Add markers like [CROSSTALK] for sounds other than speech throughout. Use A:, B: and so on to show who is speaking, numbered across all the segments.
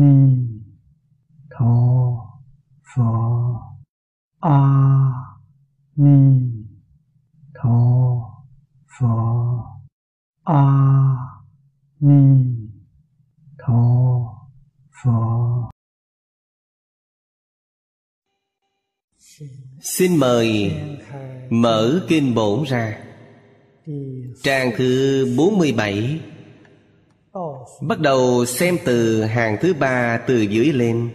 A: ni tho pho. A ni tho pho. A ni tho pho.
B: Xin mời mở kinh bổn ra. Trang thứ 47 Bắt đầu xem từ hàng thứ ba từ dưới lên.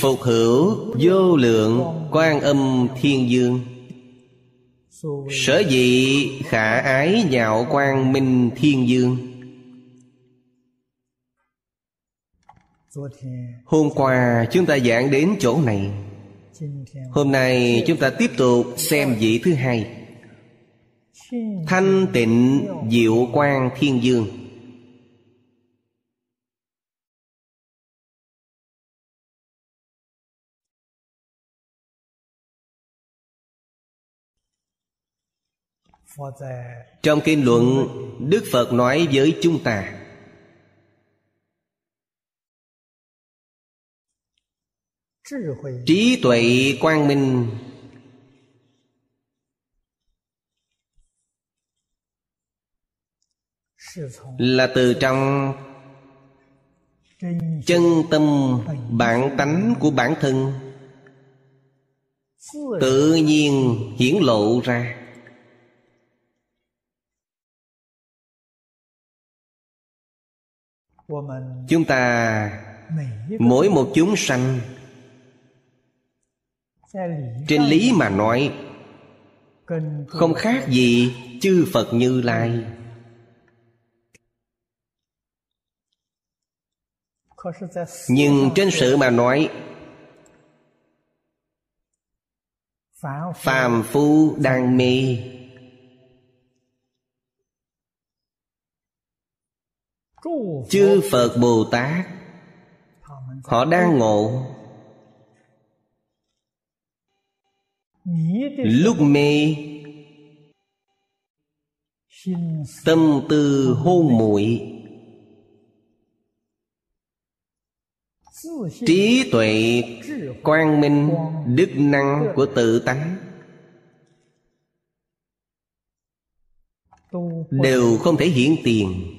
B: Phục hữu vô lượng quan âm thiên dương. Sở dị khả ái nhạo quang minh thiên dương. Hôm qua chúng ta giảng đến chỗ này. Hôm nay chúng ta tiếp tục xem vị thứ hai. Thanh tịnh diệu quang thiên dương. Trong kinh luận, Đức Phật nói với chúng ta, Trí tuệ quang minh Là từ trong Chân tâm bản tánh của bản thân Tự nhiên hiển lộ ra. Chúng ta Mỗi một chúng sanh Trên lý mà nói, Không khác gì chư Phật Như Lai. Nhưng trên sự mà nói, Phàm phu đang mê Chư Phật Bồ Tát Họ đang ngộ. Lúc mê Tâm tư hôn muội. Trí tuệ quang minh Đức năng của tự tánh Đều không thể hiển tiền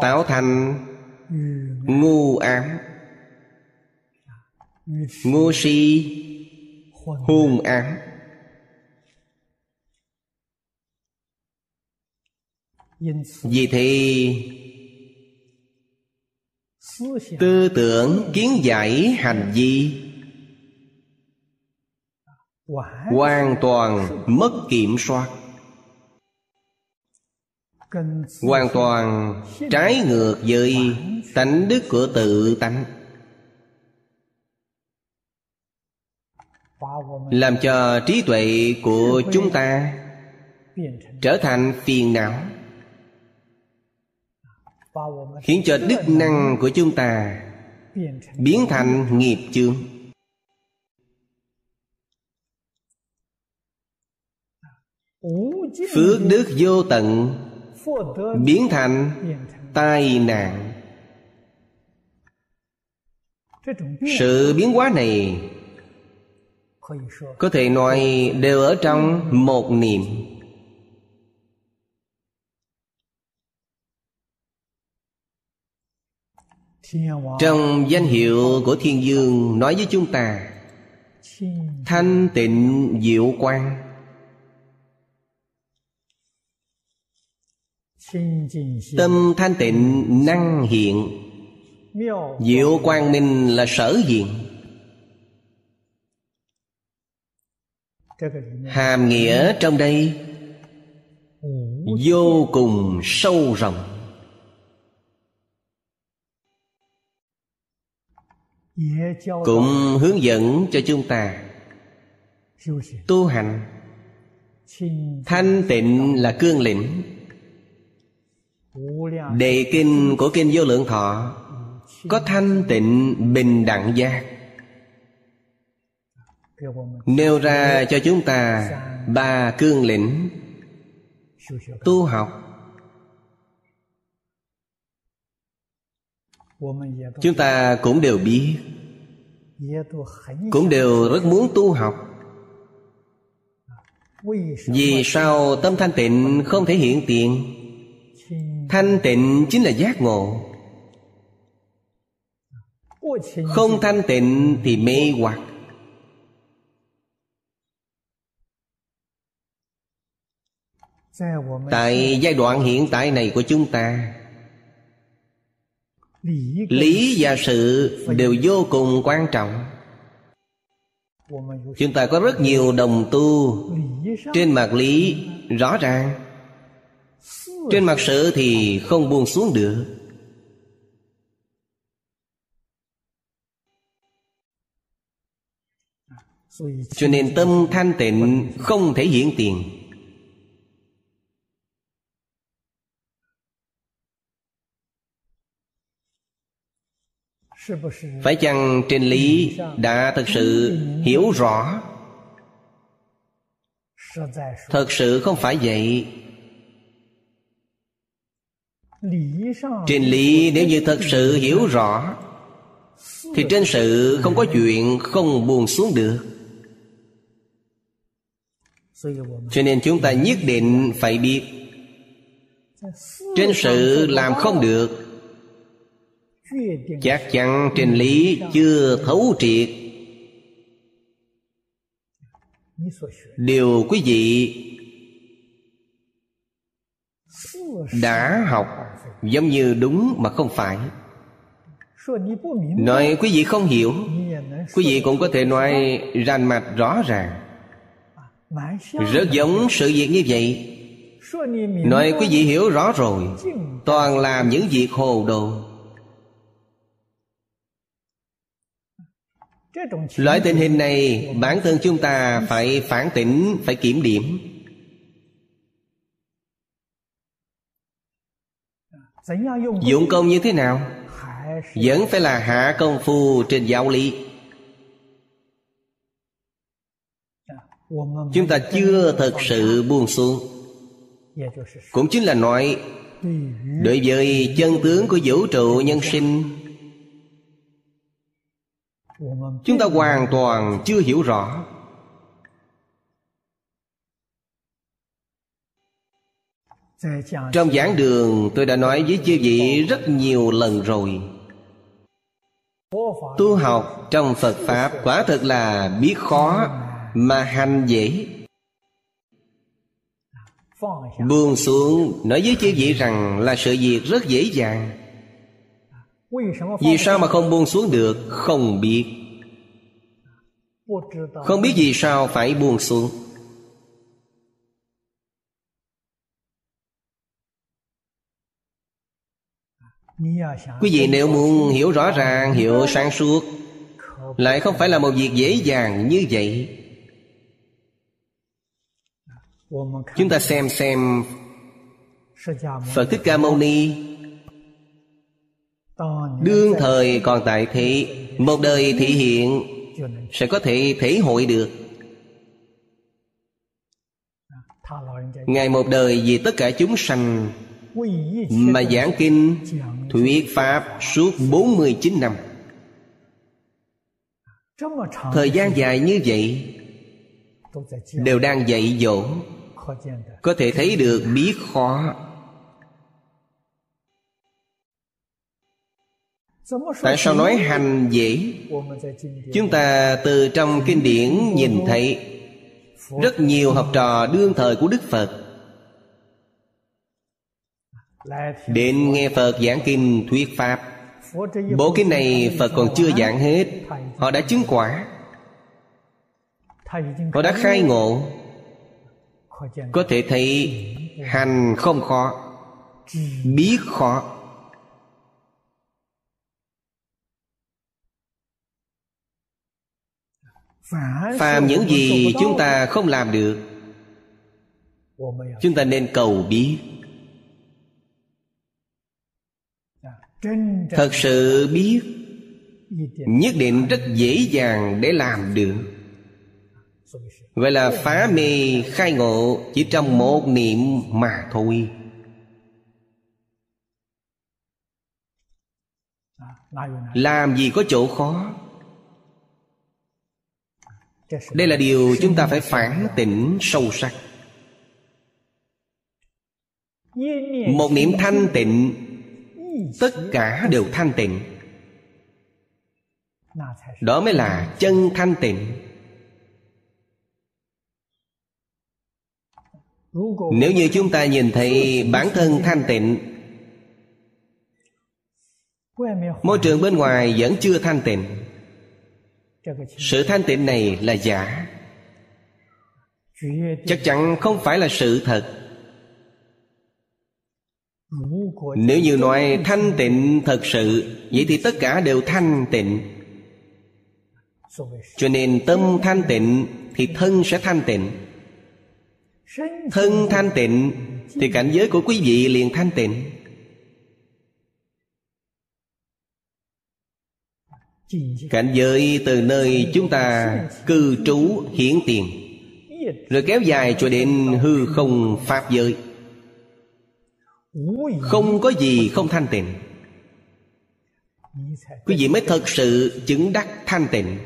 B: Tạo thành ngu ám, Ngu si Hôn ám. Vì thế, Tư tưởng kiến giải hành vi Hoàn toàn mất kiểm soát hoàn toàn trái ngược với tánh đức của tự tánh. Làm cho trí tuệ của chúng ta trở thành phiền não, khiến cho đức năng của chúng ta biến thành nghiệp chướng. Phước đức vô tận biến thành tai nạn. Sự biến hóa này có thể nói đều ở trong một niệm. Trong danh hiệu của thiên dương nói với chúng ta, thanh tịnh diệu quang. Tâm thanh tịnh năng hiện. Diệu quang minh là sở hiện Hàm nghĩa trong đây Vô cùng sâu rộng. Cũng hướng dẫn cho chúng ta Tu hành. Thanh tịnh là cương lĩnh Đề kinh của Kinh Vô Lượng Thọ Có thanh tịnh bình đẳng giác. Nêu ra cho chúng ta ba cương lĩnh. Tu học. Chúng ta cũng đều biết. Cũng đều rất muốn tu học. Vì sao tâm thanh tịnh không thể hiện tiền thanh tịnh chính là giác ngộ. Không thanh tịnh thì mê hoặc. Tại giai đoạn hiện tại này của chúng ta, lý và sự đều vô cùng quan trọng. Chúng ta có rất nhiều đồng tu trên mặt lý rõ ràng trên mặt sự thì không buông xuống được. Cho nên tâm thanh tịnh không thể hiện tiền. Phải chăng trên lý đã thực sự hiểu rõ? Thật sự không phải vậy trên lý nếu như thật sự hiểu rõ, thì trên sự không có chuyện không buồn xuống được. Cho nên chúng ta nhất định phải biết, trên sự làm không được, chắc chắn trên lý chưa thấu triệt. Điều quý vị đã học giống như đúng mà không phải. Nói quý vị không hiểu, quý vị cũng có thể nói rành mạch rõ ràng. Rất giống sự việc như vậy. Nói quý vị hiểu rõ rồi, toàn làm những việc hồ đồ. Loại tình hình này, bản thân chúng ta phải phản tỉnh, phải kiểm điểm. Dụng công như thế nào? Vẫn phải là hạ công phu trên giáo lý. Chúng ta chưa thật sự buông xuống. Cũng chính là nói, đối với chân tướng của vũ trụ nhân sinh, chúng ta hoàn toàn chưa hiểu rõ. Trong giảng đường tôi đã nói với chư vị rất nhiều lần rồi. Tu học trong phật pháp quả thật là biết khó mà hành dễ. Buông xuống nói với chư vị rằng là sự việc rất dễ dàng. Vì sao mà không buông xuống được? Không biết. Không biết vì sao phải buông xuống quý vị nếu muốn hiểu rõ ràng, hiểu sáng suốt, lại không phải là một việc dễ dàng như vậy. Chúng ta xem xem phật thích ca mâu ni. Đương thời còn tại thị một đời thị hiện, sẽ có thể thể hội được. Ngài một đời vì tất cả chúng sanh mà giảng kinh thuyết pháp suốt 49 năm. Thời gian dài như vậy Đều đang dạy dỗ, Có thể thấy được biết khó. Tại sao nói hành dễ? Chúng ta từ trong kinh điển nhìn thấy Rất nhiều học trò đương thời của Đức Phật. Đến nghe Phật giảng kinh thuyết Pháp. Bộ kinh này Phật còn chưa giảng hết. Họ đã chứng quả. Họ đã khai ngộ. Có thể thấy hành không khó Biết khó. Phàm những gì chúng ta không làm được Chúng ta nên cầu biết thật sự biết nhất định rất dễ dàng để làm được. Vậy là phá mê khai ngộ Chỉ trong một niệm mà thôi. Làm gì có chỗ khó? Đây là điều chúng ta phải phản tỉnh sâu sắc. Một niệm thanh tịnh Tất cả đều thanh tịnh. Đó mới là chân thanh tịnh. Nếu như chúng ta nhìn thấy bản thân thanh tịnh, Môi trường bên ngoài vẫn chưa thanh tịnh. Sự thanh tịnh này là giả. Chắc chắn không phải là sự thật. Nếu như nói thanh tịnh thật sự Vậy thì tất cả đều thanh tịnh. Cho nên tâm thanh tịnh Thì thân sẽ thanh tịnh. Thân thanh tịnh Thì cảnh giới của quý vị liền thanh tịnh. Cảnh giới từ nơi chúng ta cư trú hiển tiền Rồi kéo dài cho đến hư không pháp giới không có gì không thanh tịnh. Quý vị mới thật sự chứng đắc thanh tịnh.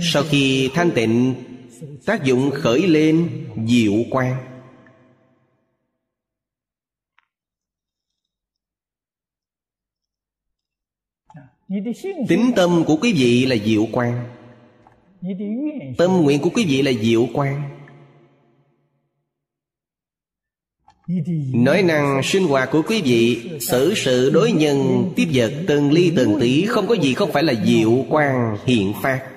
B: Sau khi thanh tịnh, Tác dụng khởi lên diệu quang. Tính tâm của quý vị là diệu quang. Tâm nguyện của quý vị là diệu quang. Nói năng sinh hoạt của quý vị, Xử sự đối nhân, Tiếp vật từng ly từng tí Không có gì không phải là diệu quan hiện phát.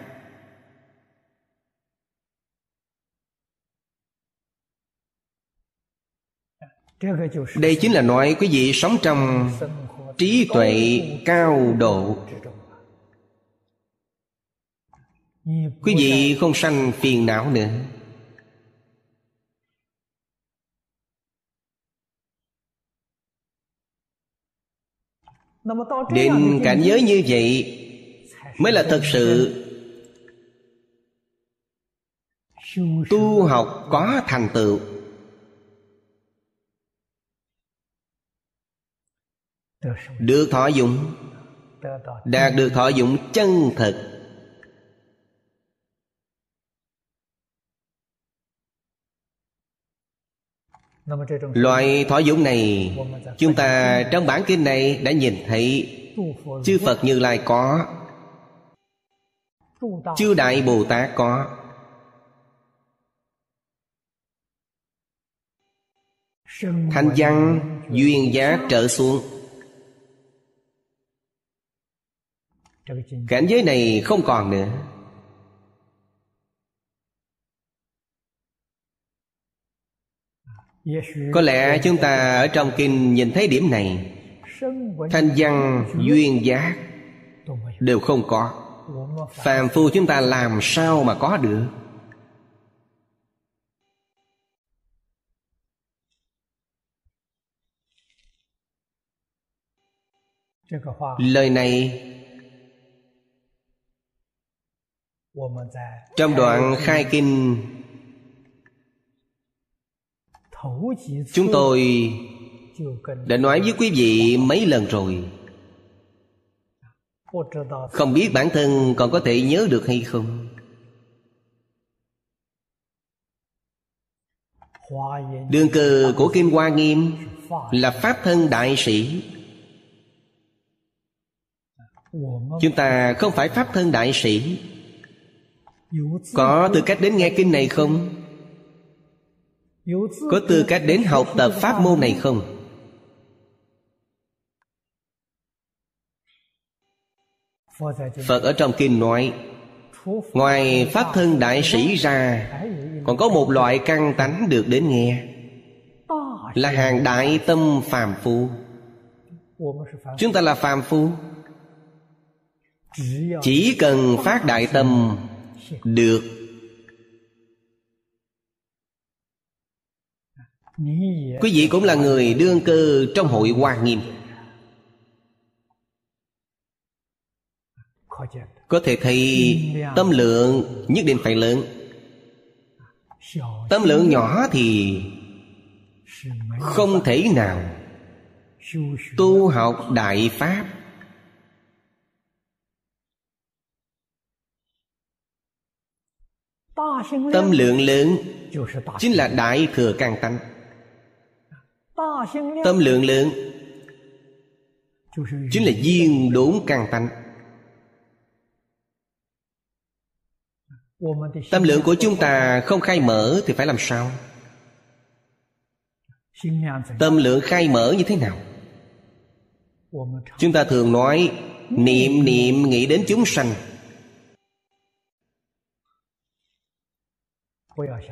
B: Đây chính là nói quý vị sống trong trí tuệ cao độ. Quý vị không sanh phiền não nữa. Đến cảnh giới như vậy mới là thật sự. Tu học có thành tựu. Được thọ dụng. Đạt được thọ dụng chân thực loại thọ dụng này, chúng ta trong bản kinh này đã nhìn thấy chư phật như lai có, chư đại bồ tát có. Thanh văn, duyên giá trở xuống. Cảnh giới này không còn nữa. Có lẽ chúng ta ở trong kinh nhìn thấy điểm này. Thanh văn duyên giác đều không có. Phàm phu chúng ta làm sao mà có được? Lời này trong đoạn khai kinh chúng tôi đã nói với quý vị mấy lần rồi. Không biết bản thân còn có thể nhớ được hay không? Đường cờ của kinh hoa nghiêm là pháp thân đại sĩ. Chúng ta không phải pháp thân đại sĩ. Có tư cách đến nghe kinh này không có tư cách đến học tập pháp môn này không? Phật ở trong kinh nói, ngoài pháp thân đại sĩ ra, còn có một loại căn tánh được đến nghe, là hàng đại tâm phàm phu. Chúng ta là phàm phu. Chỉ cần phát đại tâm, được quý vị cũng là người đương cơ trong hội hoa nghiêm. Có thể thấy tâm lượng nhất định phải lớn. Tâm lượng nhỏ thì Không thể nào Tu học Đại Pháp. Tâm lượng lớn Chính là Đại Thừa Càng Tánh Tâm lượng lớn Chính là duyên đốn Càng Tánh. Tâm lượng của chúng ta không khai mở Thì phải làm sao? Tâm lượng khai mở như thế nào? Chúng ta thường nói Niệm niệm nghĩ đến chúng sanh.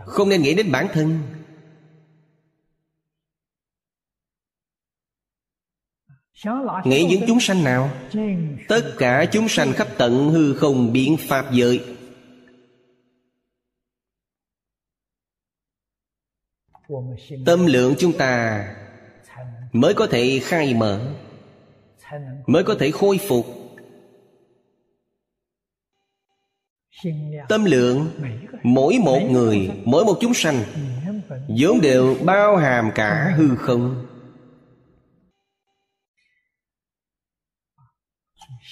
B: Không nên nghĩ đến bản thân Nghĩ những chúng sanh nào? Tất cả chúng sanh khắp tận hư không biến pháp giới. Tâm lượng chúng ta Mới có thể khai mở, Mới có thể khôi phục. Tâm lượng Mỗi một người, Mỗi một chúng sanh vốn đều bao hàm cả hư không.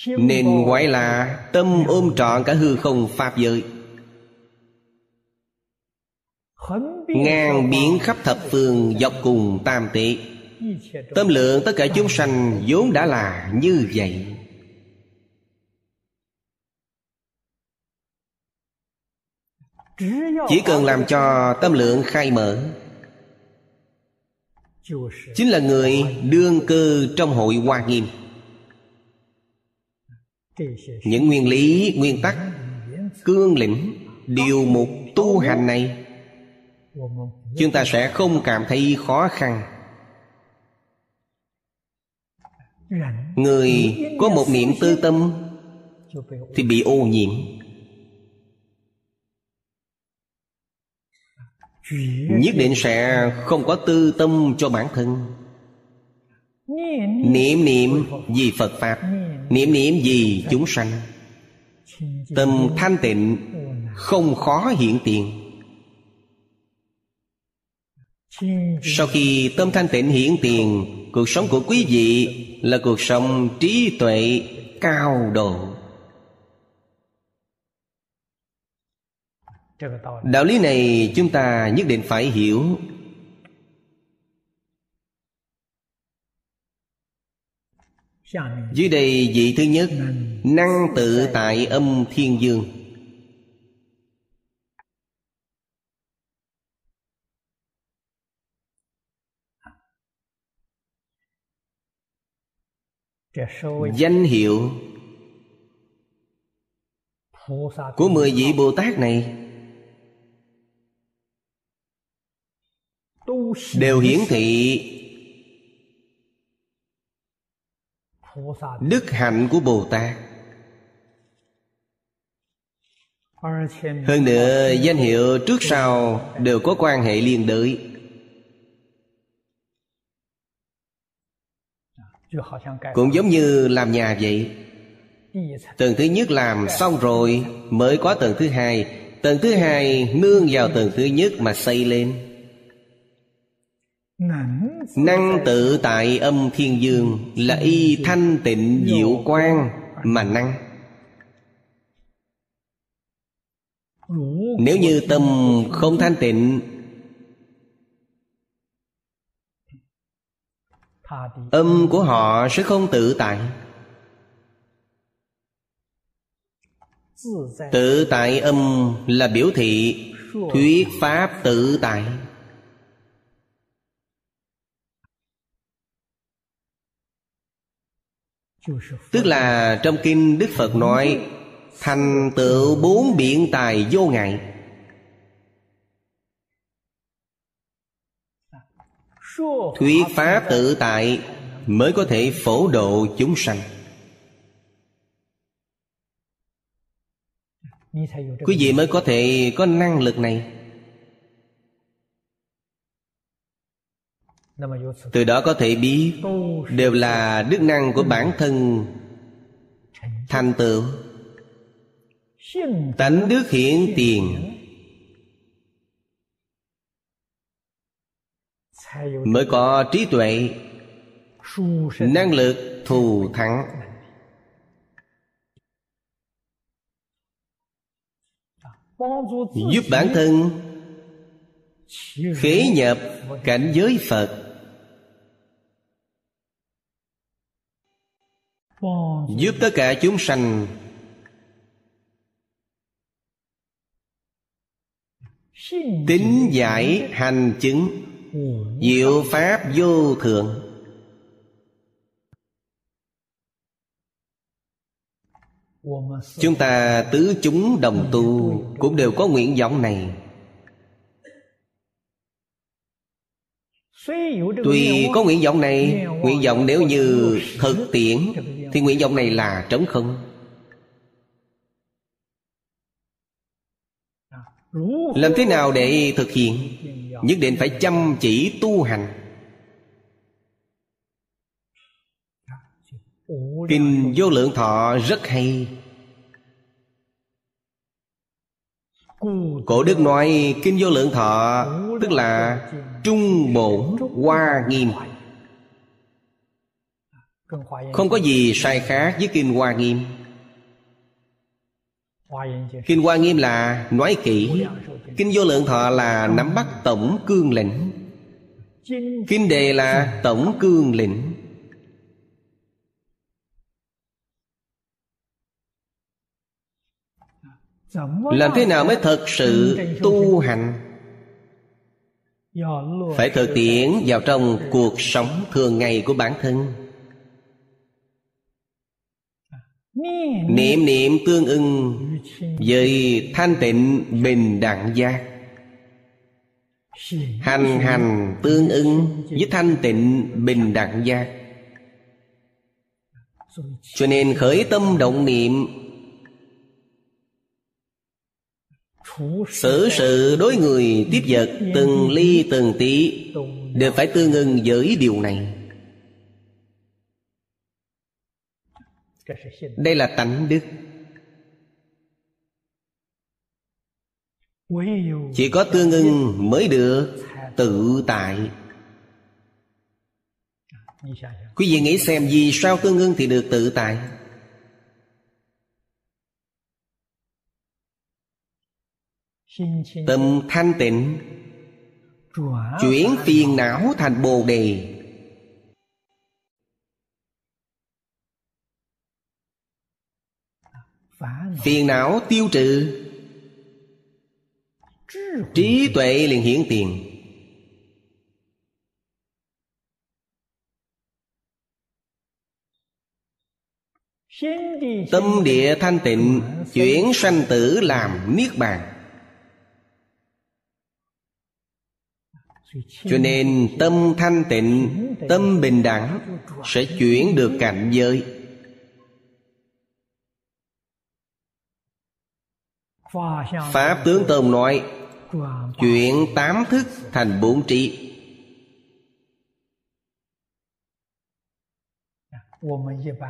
B: Nên gọi là tâm ôm trọn cả hư không Pháp giới. Ngang biển khắp thập phương dọc cùng tam tị Tâm lượng tất cả chúng sanh vốn đã là như vậy. Chỉ cần làm cho tâm lượng khai mở. Chính là người đương cơ trong hội hoa nghiêm những nguyên lý, nguyên tắc, cương lĩnh, điều mục tu hành này Chúng ta sẽ không cảm thấy khó khăn. Người có một niệm tư tâm Thì bị ô nhiễm. Nhất định sẽ không có tư tâm cho bản thân. Niệm niệm vì Phật Pháp. Niệm niệm gì chúng sanh? Tâm thanh tịnh, Không khó hiện tiền. Sau khi tâm thanh tịnh hiện tiền, Cuộc sống của quý vị Là cuộc sống trí tuệ cao độ. Đạo lý này chúng ta nhất định phải hiểu. Dưới đây vị thứ nhất, năng tự tại âm thiên dương. Danh hiệu của mười vị bồ tát này đều hiển thị đức hạnh của bồ tát. Hơn nữa, danh hiệu trước sau đều có quan hệ liên đới. Cũng giống như làm nhà vậy. Tầng thứ nhất làm xong rồi mới có tầng thứ hai. Tầng thứ hai nương vào tầng thứ nhất mà xây lên. Năng tự tại âm thiên dương Là y thanh tịnh diệu quang Mà năng. Nếu như tâm không thanh tịnh Âm của họ sẽ không tự tại. Tự tại âm là biểu thị Thuyết pháp tự tại Tức là trong kinh Đức Phật nói Thành tựu bốn biện tài vô ngại. Thuyết Pháp tự tại Mới có thể phổ độ chúng sanh. Quý vị mới có thể có năng lực này. Từ đó có thể biết đều là đức năng của bản thân thành tựu tánh đức hiện tiền. Mới có trí tuệ, năng lực thù thắng. Giúp bản thân khế nhập cảnh giới phật. Giúp tất cả chúng sanh. Tín giải hành chứng. diệu pháp vô thượng. Chúng ta tứ chúng đồng tu cũng đều có nguyện vọng này tuy có nguyện vọng này, nguyện vọng nếu như thực tiễn, thì nguyện vọng này là trống không? Làm thế nào để thực hiện? Nhất định phải chăm chỉ tu hành. Kinh vô lượng thọ rất hay. Cổ đức nói, kinh vô lượng thọ tức là trung bổn hoa nghiêm. Không có gì sai khác với kinh hoa nghiêm. Kinh hoa nghiêm là nói kỹ. Kinh vô lượng thọ là nắm bắt tổng cương lĩnh. Kinh đề là tổng cương lĩnh. Làm thế nào mới thật sự tu hành? Phải thực tiễn vào trong cuộc sống thường ngày của bản thân. Niệm. Niệm tương ưng với thanh tịnh bình đẳng giác. Hành hành tương ưng với thanh tịnh bình đẳng giác. Cho nên khởi tâm động niệm xử sự đối người tiếp vật từng ly từng tí đều phải tương ưng với điều này. Đây là tánh đức. Chỉ có tương ưng mới được tự tại. Quý vị nghĩ xem vì sao tương ưng thì được tự tại? Tâm thanh tịnh. Chuyển phiền não thành bồ đề. Phiền não tiêu trừ. Trí tuệ liền hiển tiền. Tâm địa thanh tịnh chuyển sanh tử làm niết bàn cho nên tâm thanh tịnh, tâm bình đẳng sẽ chuyển được cảnh giới. Pháp tướng tôn nói, chuyển tám thức thành bốn trí.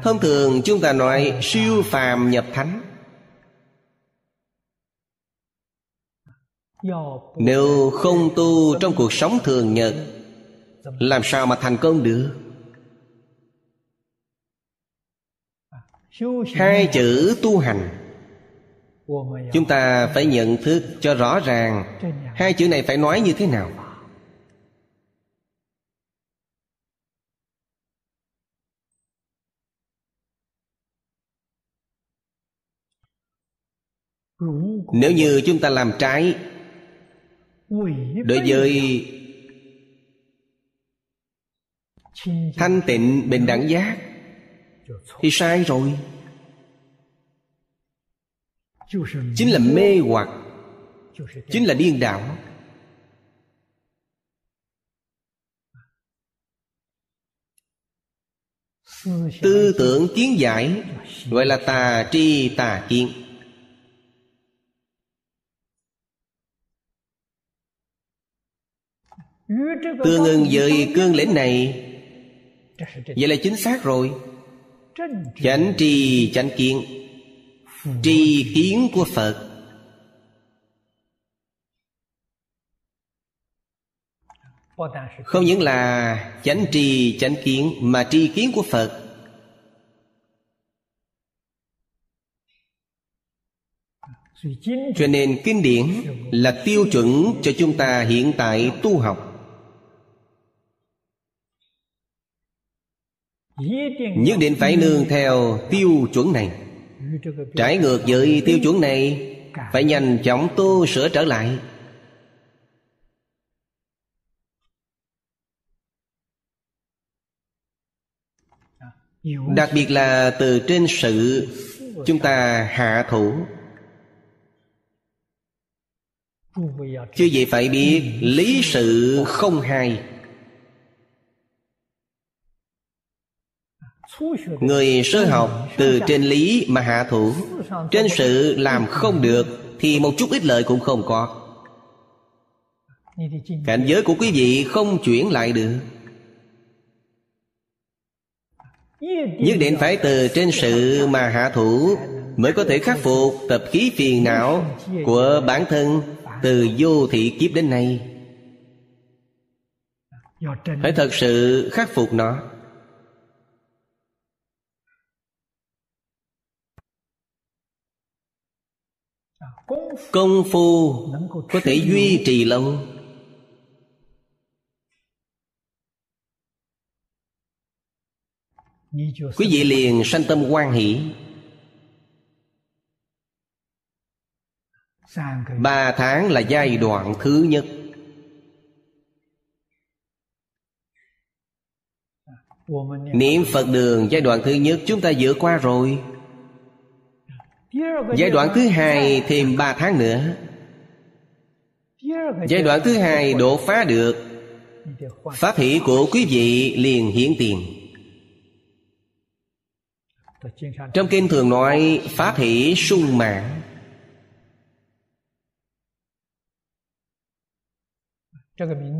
B: Thông thường chúng ta nói siêu phàm nhập thánh. Nếu không tu trong cuộc sống thường nhật, làm sao mà thành công được? Hai chữ tu hành, chúng ta phải nhận thức cho rõ ràng hai chữ này phải nói như thế nào. Nếu như chúng ta làm trái đối với thanh tịnh bình đẳng giác. Thì sai rồi. Chính là mê hoặc. Chính là điên đảo. Tư tưởng kiến giải gọi là tà tri tà kiến tương ưng với cương lĩnh này. Vậy là chính xác rồi. Chánh tri chánh kiến. Tri kiến của phật. Không những là chánh tri chánh kiến mà tri kiến của phật. Cho nên kinh điển là tiêu chuẩn cho chúng ta hiện tại tu học nhất định phải nương theo tiêu chuẩn này. Trái ngược với tiêu chuẩn này, phải nhanh chóng tu sửa trở lại. Đặc biệt là từ trên sự chúng ta hạ thủ. Chứ vậy phải biết lý sự không hay. Người sơ học từ trên lý mà hạ thủ, trên sự làm không được thì một chút ít lợi cũng không có. Cảnh giới của quý vị không chuyển lại được. Nhất định phải từ trên sự mà hạ thủ mới có thể khắc phục tập khí phiền não của bản thân từ vô thị kiếp đến nay. Phải thật sự khắc phục nó. Công phu có thể duy trì lâu. Quý vị liền sanh tâm quan hỷ. Ba tháng là giai đoạn thứ nhất. Niệm phật đường giai đoạn thứ nhất chúng ta vượt qua rồi. Giai đoạn thứ hai thêm ba tháng nữa. Giai đoạn thứ hai đổ phá được. Pháp hỷ của quý vị liền hiển tiền. Trong kinh thường nói, Pháp hỷ sung mãn.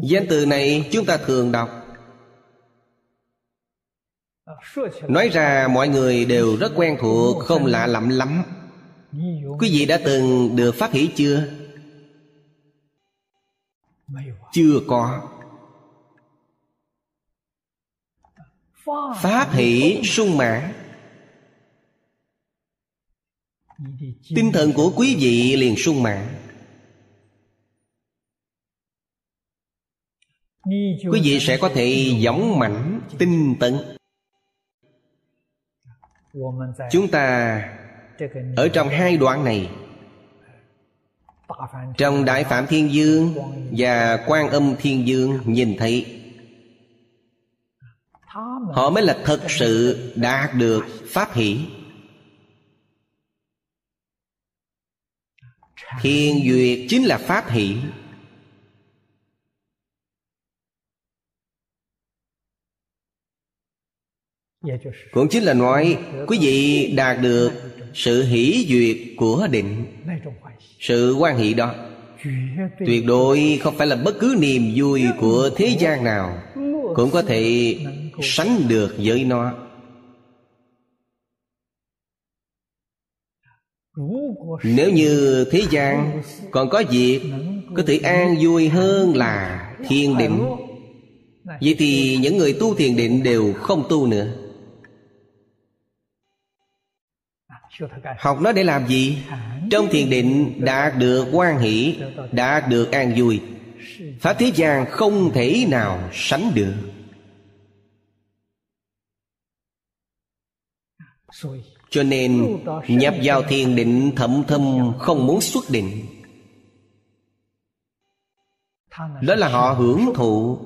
B: Danh từ này chúng ta thường đọc. Nói ra mọi người đều rất quen thuộc, Không lạ lắm lắm. Quý vị đã từng được phát hỷ chưa? Chưa có. Phát hỷ sung mãn. Tinh thần của quý vị liền sung mãn. Quý vị sẽ có thể dõng mãnh tinh tấn. Chúng ta ở trong hai đoạn này, trong đại phạm thiên dương và quan âm thiên dương nhìn thấy, họ mới là thật sự đạt được pháp hỷ. Thiên duyệt chính là pháp hỷ. Dạ, cũng chính là nói, quý vị đạt được sự hỷ duyệt của định. Sự quan hệ đó, tuyệt đối không phải là bất cứ niềm vui của thế gian nào cũng có thể sánh được với nó. Nếu như thế gian còn có việc, có thể an vui hơn là thiền định. Vậy thì những người tu thiền định đều không tu nữa. Học nó để làm gì? Trong thiền định đạt được quan hỷ Đạt được an vui. Pháp thế gian không thể nào sánh được. Cho nên nhập vào thiền định thậm thâm không muốn xuất định. Đó là họ hưởng thụ.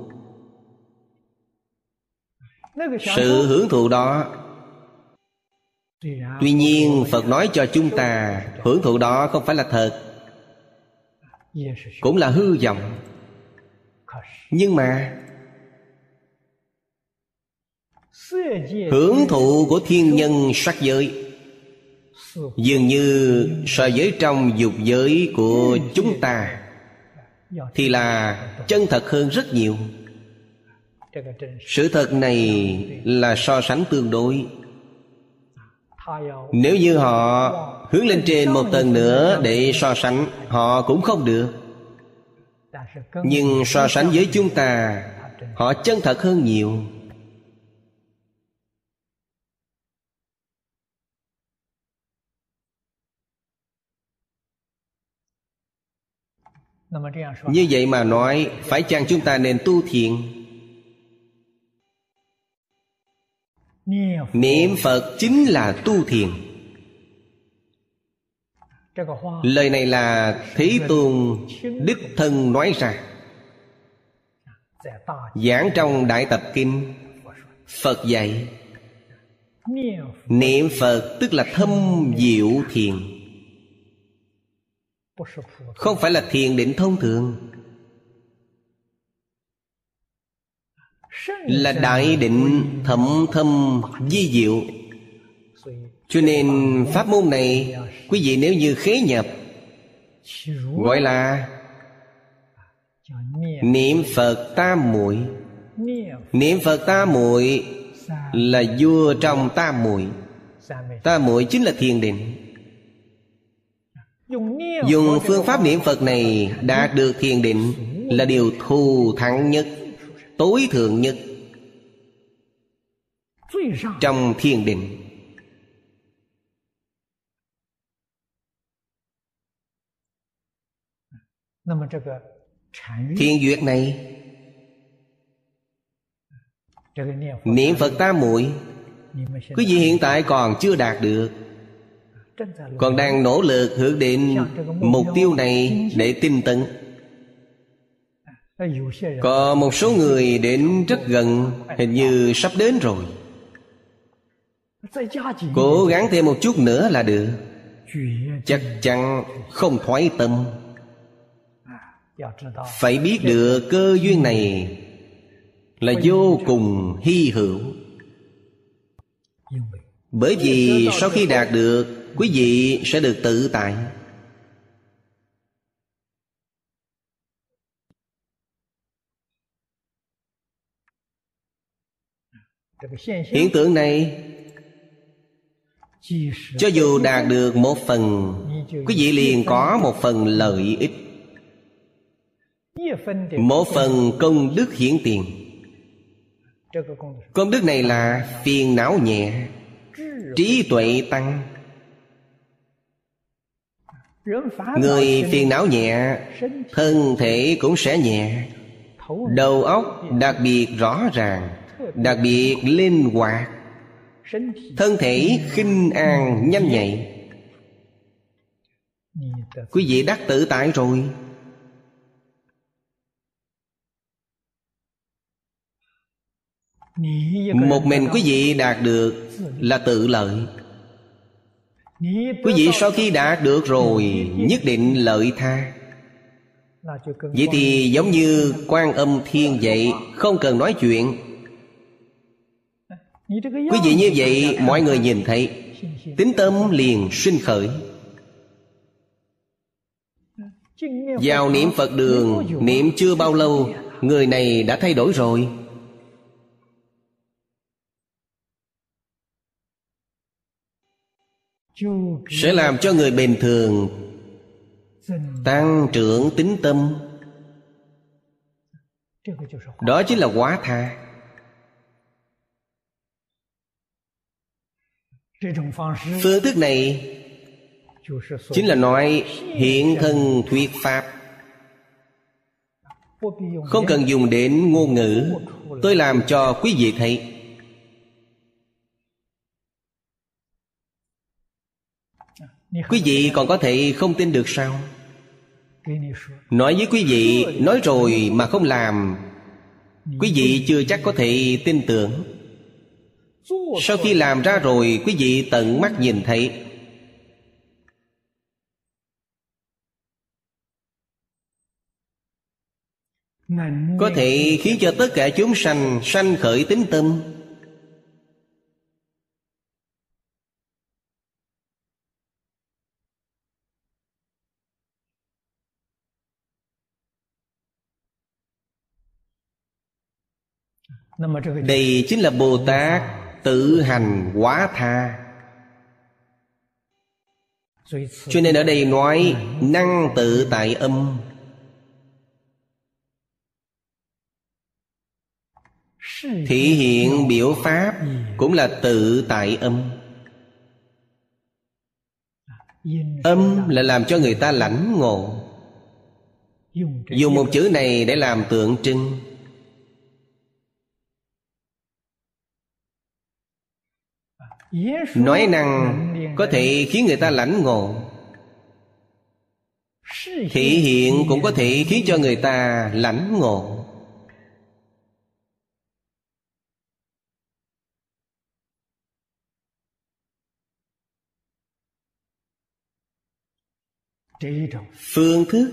B: Sự hưởng thụ đó tuy nhiên, phật nói cho chúng ta, hưởng thụ đó không phải là thật, cũng là hư vọng. Nhưng mà, hưởng thụ của thiên nhân sắc giới dường như so với trong dục giới của chúng ta thì là chân thật hơn rất nhiều. Sự thật này là so sánh tương đối nếu như họ Hướng lên trên một tầng nữa để so sánh, Họ cũng không được. Nhưng so sánh với chúng ta, Họ chân thật hơn nhiều. Như vậy mà nói, Phải chăng chúng ta nên tu thiện? Niệm Phật. Chính là tu thiện Lời này là Thế Tôn Đích Thân nói ra. Giảng trong Đại Tập Kinh. Phật dạy. Niệm Phật. Tức là thâm diệu thiền. Không phải là thiền định thông thường Là đại định thẩm thâm di diệu. Cho nên pháp môn này Quý vị nếu như khế nhập, Gọi là Niệm Phật Tam Muội. Niệm Phật Tam Muội Là vua trong Tam Muội. Tam Muội chính là thiền định. Dùng phương pháp niệm Phật này Đạt được thiền định Là điều thù thắng nhất. Tối thượng nhất Trong thiền định Thiền duyệt này, Niệm Phật Tam Muội, Quý vị hiện tại còn chưa đạt được, Còn đang nỗ lực hướng đến Mục tiêu này để tinh tấn. Có một số người đến rất gần, Hình như sắp đến rồi. Cố gắng thêm một chút nữa là được. Chắc chắn không thoái tâm. Phải biết được cơ duyên này là vô cùng hy hữu. Bởi vì sau khi đạt được, quý vị sẽ được tự tại. Hiện tượng này cho dù đạt được một phần quý vị liền có một phần lợi ích. một phần công đức hiển tiền. công đức này là phiền não nhẹ trí tuệ tăng. người phiền não nhẹ thân thể cũng sẽ nhẹ. đầu óc đặc biệt rõ ràng đặc biệt linh hoạt. Thân thể khinh an, nhanh nhạy. Quý vị đắc tự tại rồi. Một mình quý vị đạt được là tự lợi. Quý vị sau khi đạt được rồi, nhất định lợi tha. Vậy thì giống như quan âm thiên vậy, không cần nói chuyện quý vị như vậy mọi người nhìn thấy tính tâm liền sinh khởi. Vào niệm phật đường niệm chưa bao lâu người này đã thay đổi rồi. Sẽ làm cho người bình thường tăng trưởng tính tâm. Đó chính là quá tha phương thức này chính là nói hiện thân thuyết pháp. không cần dùng đến ngôn ngữ tôi làm cho quý vị thấy. Quý vị còn có thể không tin được sao? nói với quý vị nói rồi mà không làm quý vị chưa chắc có thể tin tưởng sau khi làm ra rồi quý vị tận mắt nhìn thấy. Có thể khiến cho tất cả chúng sanh sanh khởi tính tâm. Đây chính là bồ tát tự hành quá tha. Cho nên ở đây nói, năng tự tại âm. Thể hiện biểu pháp cũng là tự tại âm. Âm là làm cho người ta lãnh ngộ. Dùng một chữ này để làm tượng trưng. Nói năng có thể khiến người ta lãnh ngộ. Thể hiện cũng có thể khiến cho người ta lãnh ngộ. Phương thức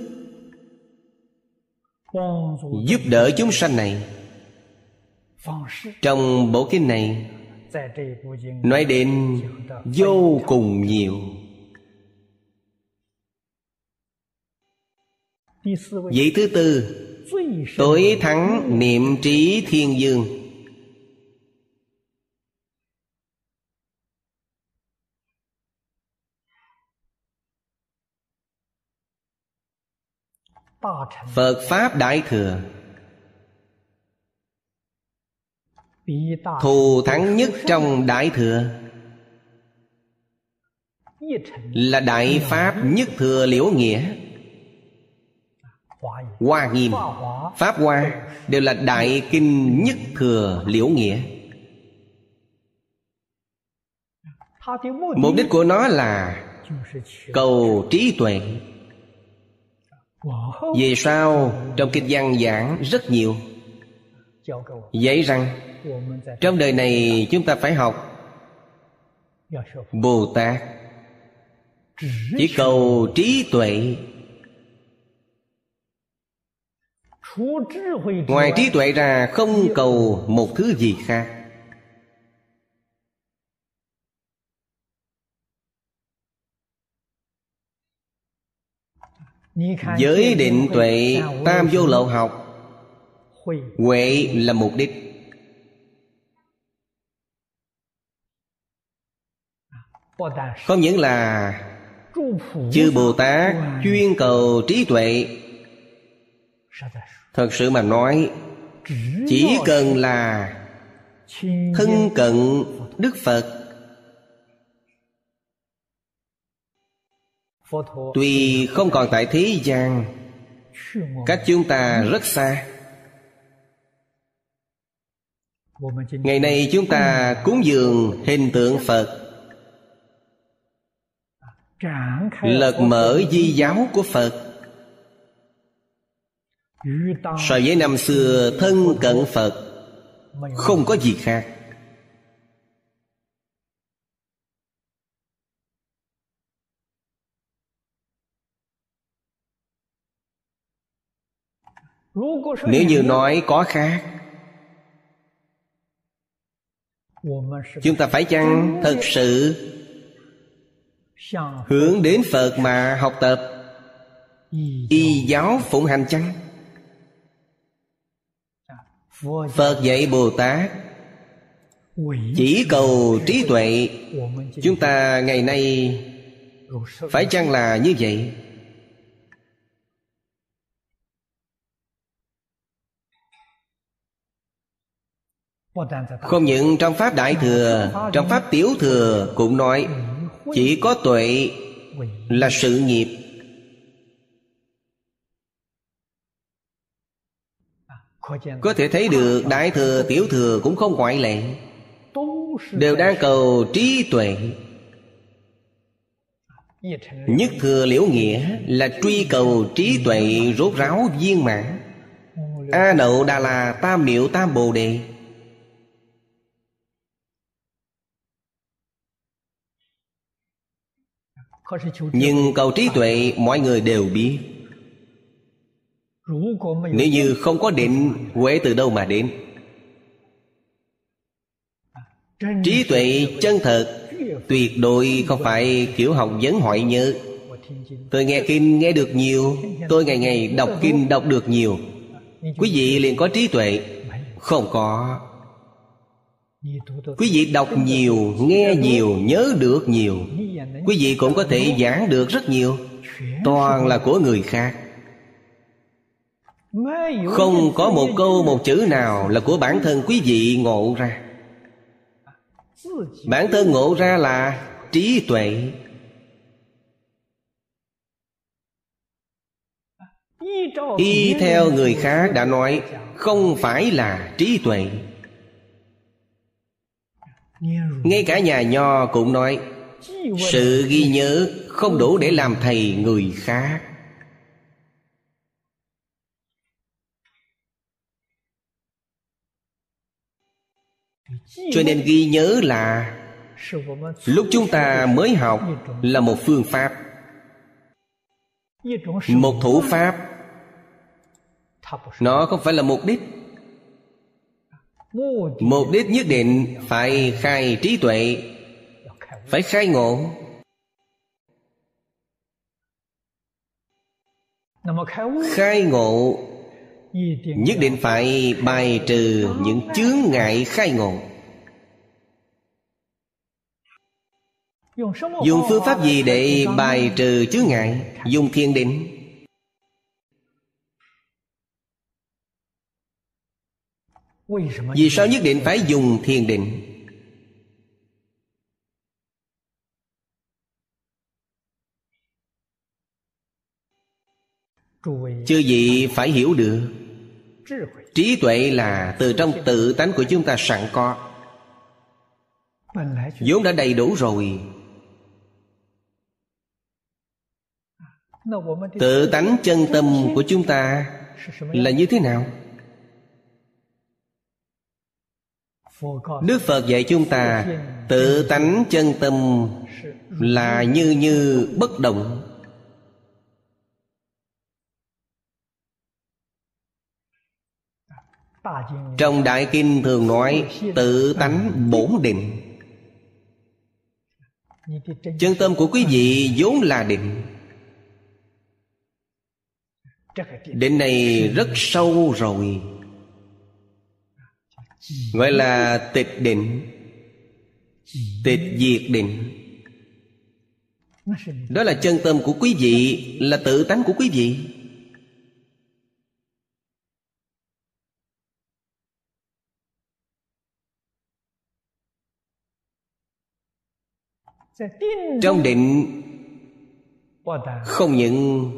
B: giúp đỡ chúng sanh này. Trong bộ kinh này nói đến vô cùng nhiều. Vị thứ tư, tối thắng niệm trí thiên dương. Phật pháp đại thừa thù thắng nhất trong đại thừa. Là đại pháp nhất thừa liễu nghĩa. Hoa nghiêm, pháp hoa đều là đại kinh nhất thừa liễu nghĩa. Mục đích của nó là cầu trí tuệ. Về sau trong kinh văn giảng rất nhiều? Dạy rằng trong đời này chúng ta phải học bồ tát chỉ cầu trí tuệ. Ngoài trí tuệ ra không cầu một thứ gì khác. Giới định tuệ tam vô lậu học, huệ là mục đích. Không những là chư bồ tát chuyên cầu trí tuệ. Thật sự mà nói, chỉ cần là thân cận đức phật, tuy không còn tại thế gian, cách chúng ta rất xa. Ngày nay chúng ta cúng dường hình tượng phật lật mở di giáo của phật. So với năm xưa thân cận phật không có gì khác. Nếu như nói có khác chúng ta phải chăng thật sự hướng đến phật mà học tập. Y giáo phụng hành chăng? Phật dạy bồ tát. Chỉ cầu trí tuệ. Chúng ta ngày nay phải chăng là như vậy? Không những trong pháp đại thừa, trong pháp tiểu thừa cũng nói chỉ có tuệ là sự nghiệp. Có thể thấy được đại thừa, tiểu thừa cũng không ngoại lệ. Đều đang cầu trí tuệ. Nhất thừa liễu nghĩa là truy cầu trí tuệ rốt ráo viên mãn. A nậu đà là tam miệu tam bồ đề. Nhưng cầu trí tuệ mọi người đều biết. Nếu như không có định huệ từ đâu mà đến? Trí tuệ chân thật tuyệt đối không phải kiểu học vấn hỏi nhớ. tôi nghe kinh nghe được nhiều tôi ngày ngày đọc kinh đọc được nhiều. Quý vị liền có trí tuệ? không có. Quý vị đọc nhiều nghe nhiều nhớ được nhiều Quý vị cũng có thể giảng được rất nhiều. Toàn là của người khác. Không có một câu, một chữ nào Là của bản thân quý vị ngộ ra. Bản thân ngộ ra là trí tuệ. Y theo người khác đã nói, Không phải là trí tuệ. Ngay cả nhà nho cũng nói sự ghi nhớ không đủ để làm thầy người khác. Cho nên ghi nhớ là Lúc chúng ta mới học Là một phương pháp. Một thủ pháp. Nó không phải là mục đích. Mục đích nhất định phải khai trí tuệ. Phải khai ngộ. Khai ngộ. Nhất định phải bài trừ những chướng ngại khai ngộ. Dùng phương pháp gì để bài trừ chướng ngại? Dùng thiền định. Vì sao nhất định phải dùng thiền định? Chư vị phải hiểu được. Trí tuệ là từ trong tự tánh của chúng ta sẵn có. Vốn đã đầy đủ rồi. Tự tánh chân tâm của chúng ta là như thế nào? Đức phật dạy chúng ta tự tánh chân tâm là như như bất động. Trong đại kinh thường nói, tự tánh bổn định. Chân tâm của quý vị vốn là định. Định này rất sâu rồi. Gọi là tịch định, tịch diệt định. Đó là chân tâm của quý vị, là tự tánh của quý vị. Trong định không những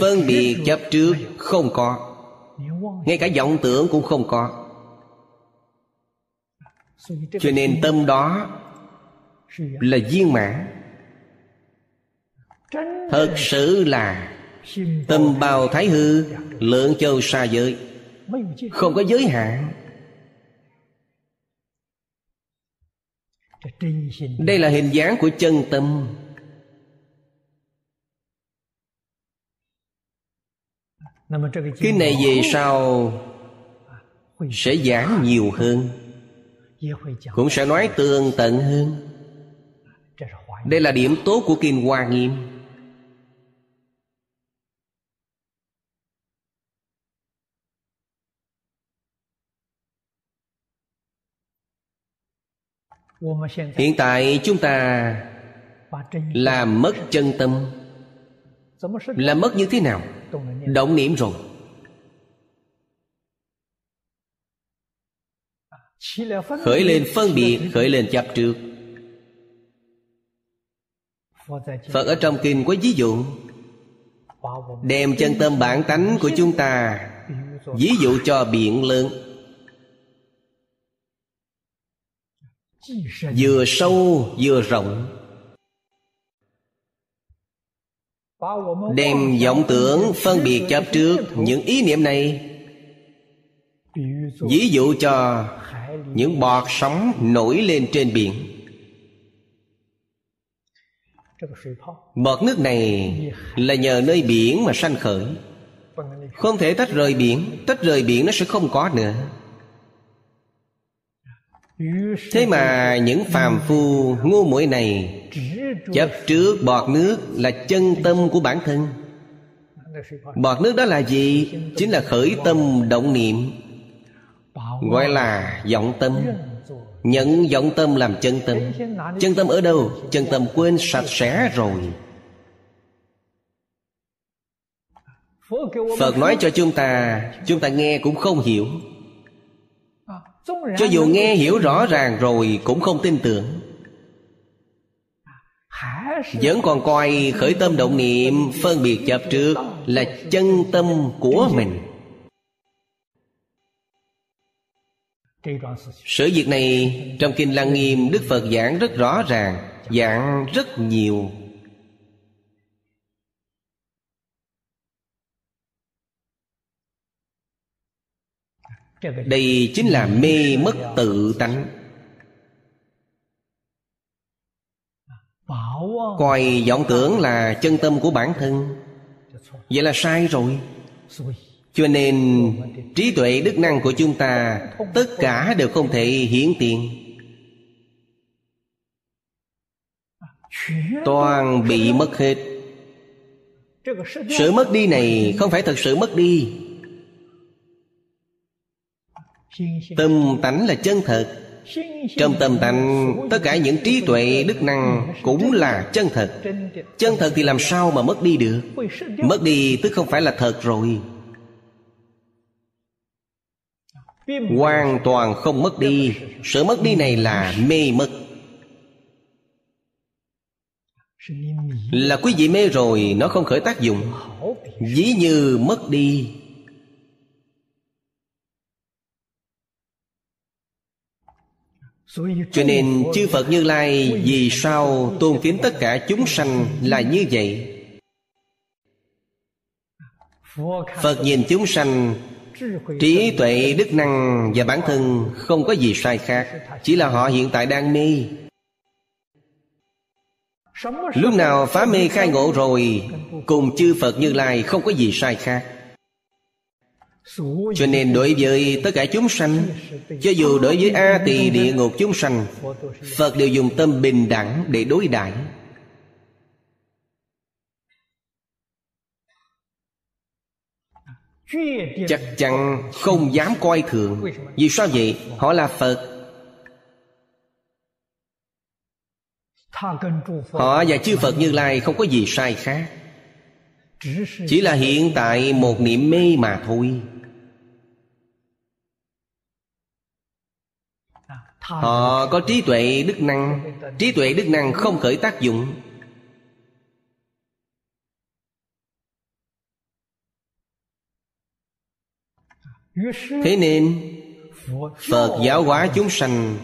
B: phân biệt chấp trước không có ngay cả vọng tưởng cũng không có. Cho nên tâm đó là viên mãn. Thật sự là tâm bao thái hư lượng châu xa giới. Không có giới hạn đây là hình dáng của chân tâm. Cái này về sau sẽ giảng nhiều hơn. Cũng sẽ nói tường tận hơn. Đây là điểm tốt của kinh hoa nghiêm hiện tại chúng ta làm mất chân tâm. Làm mất như thế nào? Động niệm rồi. Khởi lên phân biệt, khởi lên chấp trước. Phật ở trong kinh có ví dụ. Đem chân tâm bản tánh của chúng ta, ví dụ cho biển lớn. Vừa sâu, vừa rộng. Đem vọng tưởng phân biệt chấp trước những ý niệm này. Ví dụ cho những bọt sóng nổi lên trên biển. Bọt nước này là nhờ nơi biển mà sanh khởi. Không thể tách rời biển, tách rời biển nó sẽ không có nữa thế mà những phàm phu ngu muội này chấp trước bọt nước là chân tâm của bản thân. Bọt nước đó là gì? Chính là khởi tâm động niệm, gọi là vọng tâm. Nhận vọng tâm làm chân tâm. Chân tâm ở đâu? Chân tâm quên sạch sẽ rồi. Phật nói cho chúng ta Chúng ta nghe cũng không hiểu. Cho dù nghe hiểu rõ ràng rồi Cũng không tin tưởng. Vẫn còn coi khởi tâm động niệm Phân biệt chập trước Là chân tâm của mình. Sự việc này Trong Kinh Lăng Nghiêm Đức Phật giảng rất rõ ràng Giảng rất nhiều đây chính là mê mất tự tánh. Coi vọng tưởng là chân tâm của bản thân. Vậy là sai rồi. Cho nên trí tuệ đức năng của chúng ta tất cả đều không thể hiển tiền. Toàn bị mất hết. Sự mất đi này không phải thật sự mất đi. Tâm tánh là chân thật. Trong tâm tánh Tất cả những trí tuệ đức năng Cũng là chân thật. Chân thật thì làm sao mà mất đi được? Mất đi tức không phải là thật rồi. Hoàn toàn không mất đi. Sự mất đi này là mê mất. Là quý vị mê rồi Nó không khởi tác dụng. Ví như mất đi Cho nên chư Phật Như Lai Vì sao tôn kính tất cả chúng sanh là như vậy? Phật nhìn chúng sanh Trí tuệ, đức năng và bản thân không có gì sai khác Chỉ là họ hiện tại đang mê. Lúc nào phá mê khai ngộ rồi Cùng chư Phật Như Lai không có gì sai khác cho nên đối với tất cả chúng sanh, Cho dù đối với A tỳ địa ngục chúng sanh, Phật đều dùng tâm bình đẳng để đối đãi. Chắc chắn không dám coi thường. Vì sao vậy? Họ là Phật. Họ và chư Phật Như Lai không có gì sai khác. Chỉ là hiện tại một niệm mê mà thôi. Họ có trí tuệ đức năng. Trí tuệ đức năng không khởi tác dụng. Thế nên Phật giáo hóa chúng sanh.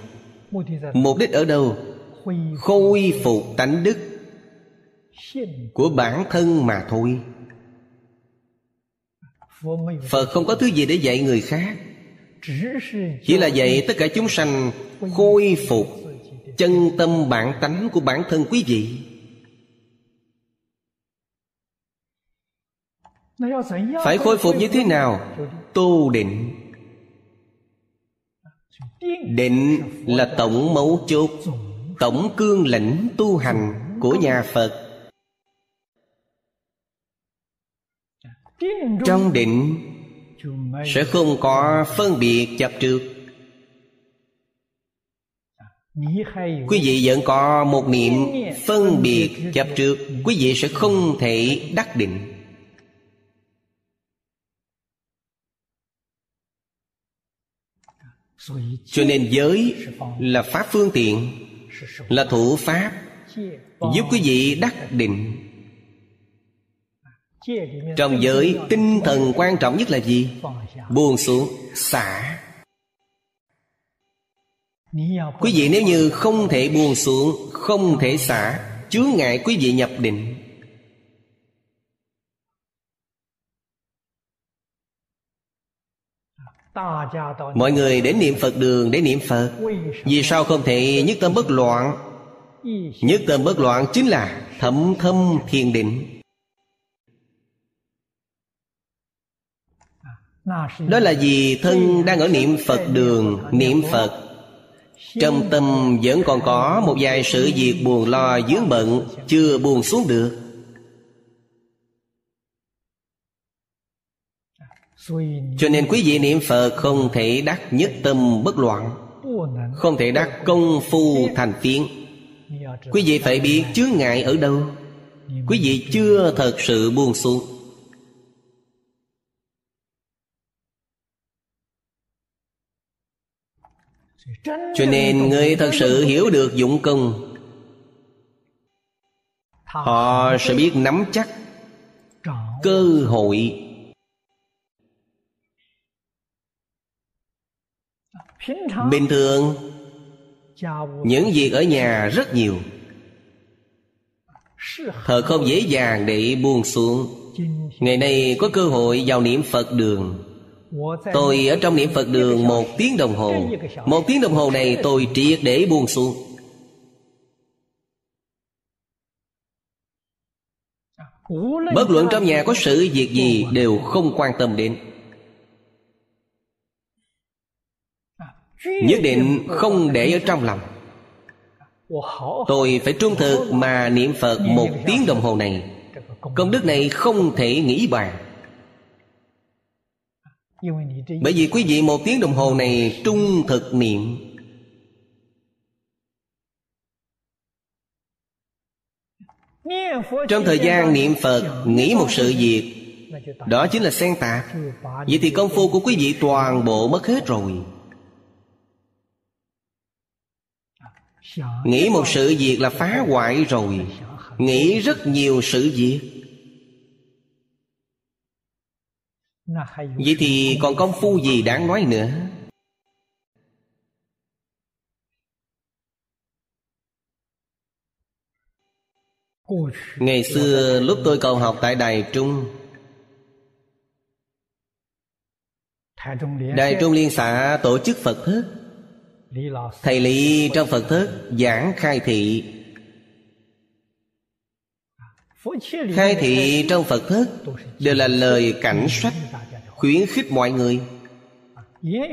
B: Mục đích ở đâu? Khôi phục tánh đức Của bản thân mà thôi. Phật không có thứ gì để dạy người khác chỉ là vậy tất cả chúng sanh khôi phục chân tâm bản tánh của bản thân quý vị. Phải khôi phục như thế nào? Tu định. Định là tổng mấu chốt, tổng cương lĩnh tu hành của nhà phật. Trong định sẽ không có phân biệt chập trước. Quý vị vẫn có một niệm phân biệt chập trước. Quý vị sẽ không thể đắc định. Cho nên giới là pháp phương tiện, là thủ pháp giúp quý vị đắc định trong giới tinh thần quan trọng nhất là gì? Buông xuống xả. Quý vị nếu như không thể buông xuống không thể xả chướng ngại quý vị nhập định. Mọi người đến niệm phật đường để niệm phật. Vì sao không thể nhất tâm bất loạn? Nhất tâm bất loạn chính là thẩm thâm thiền định Đó là vì thân đang ở niệm Phật đường, Niệm Phật. Trong tâm vẫn còn có một vài sự việc buồn lo dướng bận, Chưa buồn xuống được. Cho nên quý vị niệm Phật không thể đắc nhất tâm bất loạn, Không thể đắc công phu thành tiên. Quý vị phải biết chướng ngại ở đâu. Quý vị chưa thật sự buông xuống. Cho nên người thật sự hiểu được dụng công. Họ sẽ biết nắm chắc Cơ hội. Bình thường, Những việc ở nhà rất nhiều. Thật không dễ dàng để buông xuống. Ngày nay có cơ hội vào niệm Phật đường. Tôi ở trong niệm Phật đường một tiếng đồng hồ. Một tiếng đồng hồ này tôi triệt để buông xuống. Bất luận trong nhà có sự việc gì Đều không quan tâm đến. Nhất định không để ở trong lòng. Tôi phải trung thực mà niệm Phật một tiếng đồng hồ này. Công đức này không thể nghĩ bàn. Bởi vì quý vị một tiếng đồng hồ này trung thực niệm. Trong thời gian niệm Phật Nghĩ một sự việc. Đó chính là xen tạp Vậy thì công phu của quý vị toàn bộ mất hết rồi. Nghĩ một sự việc là phá hoại rồi. Nghĩ rất nhiều sự việc Vậy thì còn công phu gì đáng nói nữa? Ngày xưa lúc tôi còn học tại Đài Trung Đài Trung Liên xã tổ chức Phật thất Thầy Lý trong Phật thất giảng khai thị Khai thị trong Phật thức Đều là lời cảnh sách Khuyến khích mọi người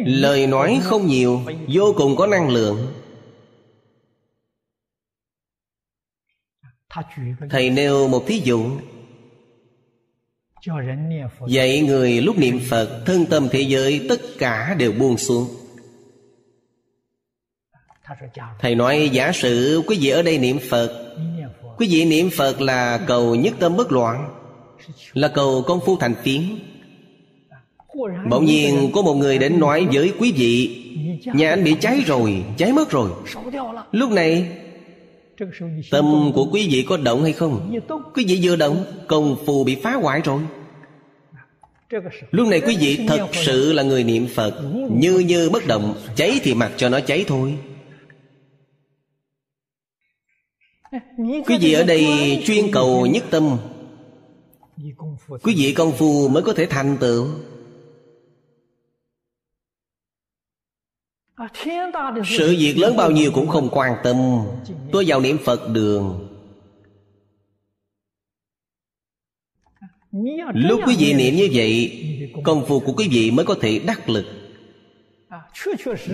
B: Lời nói không nhiều Vô cùng có năng lượng Thầy nêu một thí dụ Dạy người lúc niệm Phật Thân tâm thế giới tất cả đều buông xuống Thầy nói giả sử quý vị ở đây niệm Phật Quý vị niệm Phật là cầu nhất tâm bất loạn Là cầu công phu thành tiến. Bỗng nhiên có một người đến nói với quý vị Nhà anh bị cháy rồi, cháy mất rồi. Lúc này Tâm của quý vị có động hay không? Quý vị vừa động Công phu bị phá hoại rồi. Lúc này quý vị thật sự là người niệm Phật. Như như bất động Cháy thì mặc cho nó cháy thôi. Quý vị ở đây chuyên cầu nhất tâm. Quý vị công phu mới có thể thành tựu. Sự việc lớn bao nhiêu cũng không quan tâm. Tôi vào niệm Phật đường. Lúc quý vị niệm như vậy Công phu của quý vị mới có thể đắc lực.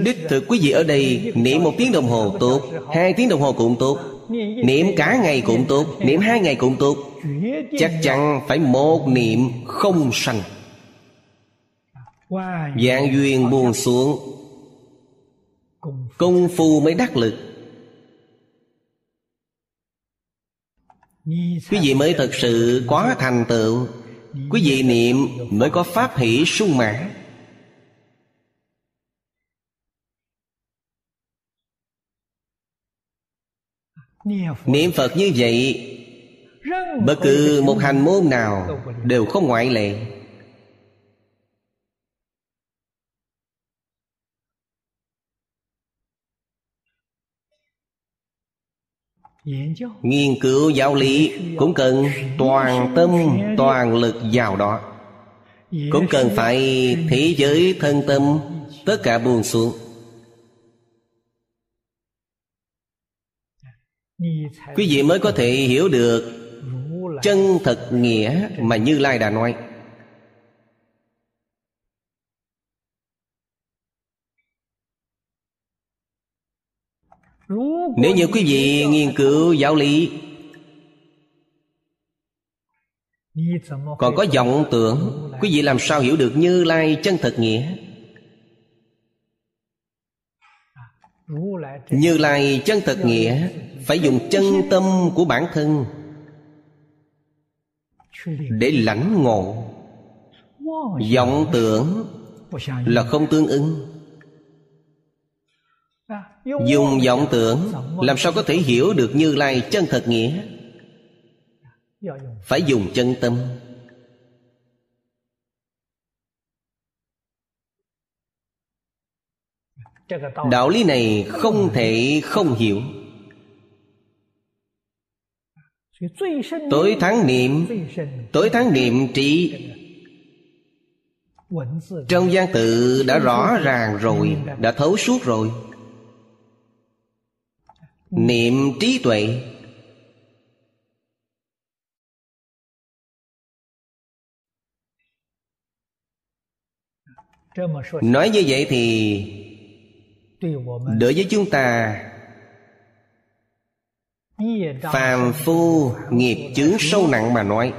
B: Đích thực quý vị ở đây Niệm một tiếng đồng hồ tốt Hai tiếng đồng hồ cũng tốt Niệm cả ngày cũng tốt, Niệm hai ngày cũng tốt. Chắc chắn phải một niệm không sanh. Dạng duyên buồn xuống, Công phu mới đắc lực. Quý vị mới thật sự quá thành tựu. Quý vị niệm mới có pháp hỷ sung mãn. Niệm Phật như vậy, Bất cứ một hành môn nào Đều không ngoại lệ. Nghiên cứu giáo lý Cũng cần toàn tâm, Toàn lực vào đó. Cũng cần phải thế giới thân tâm, Tất cả buồn xuống. Quý vị mới có thể hiểu được chân thật nghĩa mà như lai đã nói. Nếu như quý vị nghiên cứu giáo lý, còn có vọng tưởng, quý vị làm sao hiểu được như lai chân thật nghĩa? Như lai chân thật nghĩa phải dùng chân tâm của bản thân để lãnh ngộ. Vọng tưởng là không tương ứng. Dùng vọng tưởng làm sao có thể hiểu được như lai chân thật nghĩa? Phải dùng chân tâm. Đạo lý này không thể không hiểu tối thắng niệm tối thắng niệm trí trong gian tự đã rõ ràng rồi đã thấu suốt rồi. Niệm trí tuệ. nói như vậy thì đối với chúng ta phàm phu nghiệp chướng sâu nặng mà nói.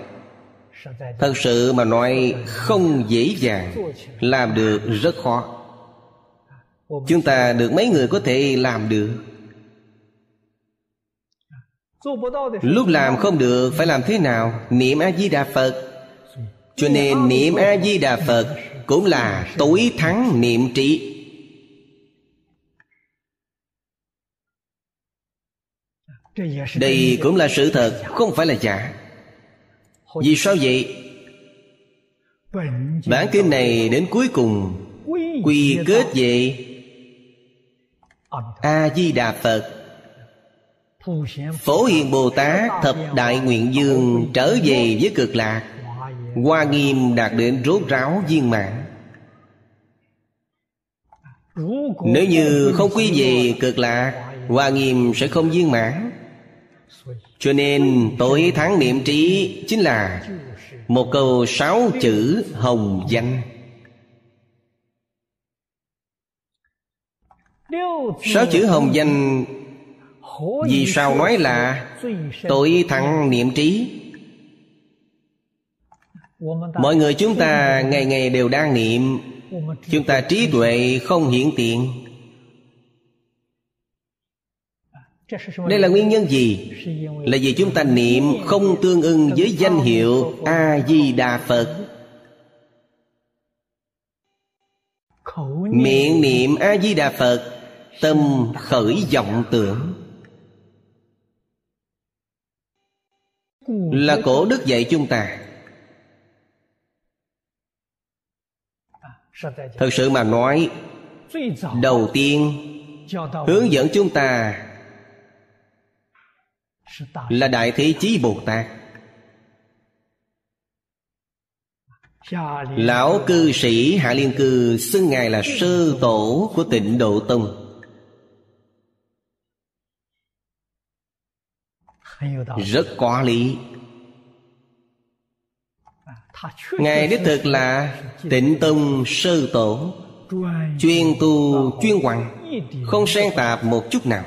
B: Thật sự mà nói, không dễ dàng, làm được rất khó. Chúng ta được mấy người có thể làm được? Lúc làm không được, phải làm thế nào? Niệm a di đà phật. Cho nên niệm a di đà phật cũng là tối thắng niệm trí. Đây cũng là sự thật, không phải là giả. Vì sao vậy? Bản kinh này đến cuối cùng, quy kết về a di đà phật. Phổ hiền bồ tát thập đại nguyện dương trở về với cực lạc, hoa nghiêm đạt đến rốt ráo viên mãn. Nếu như không quy về cực lạc, hoa nghiêm sẽ không viên mãn cho nên tối tháng niệm trí chính là một câu sáu chữ hồng danh. Sáu chữ hồng danh vì sao nói là tối thắng niệm trí? Mọi người chúng ta ngày ngày đều đang niệm, chúng ta trí tuệ không hiện tiện. Đây là nguyên nhân gì? là vì chúng ta niệm không tương ưng với danh hiệu a di đà phật. miệng niệm a di đà phật tâm khởi vọng tưởng. Là cổ đức dạy chúng ta. Thật sự mà nói đầu tiên hướng dẫn chúng ta là đại thế chí bồ tát. Lão cư sĩ hạ liên cư xưng ngài là sư tổ của tịnh độ tông. Rất có lý. Ngài đích thực là tịnh tông sư tổ, chuyên tu, chuyên hoàng không xen tạp một chút nào.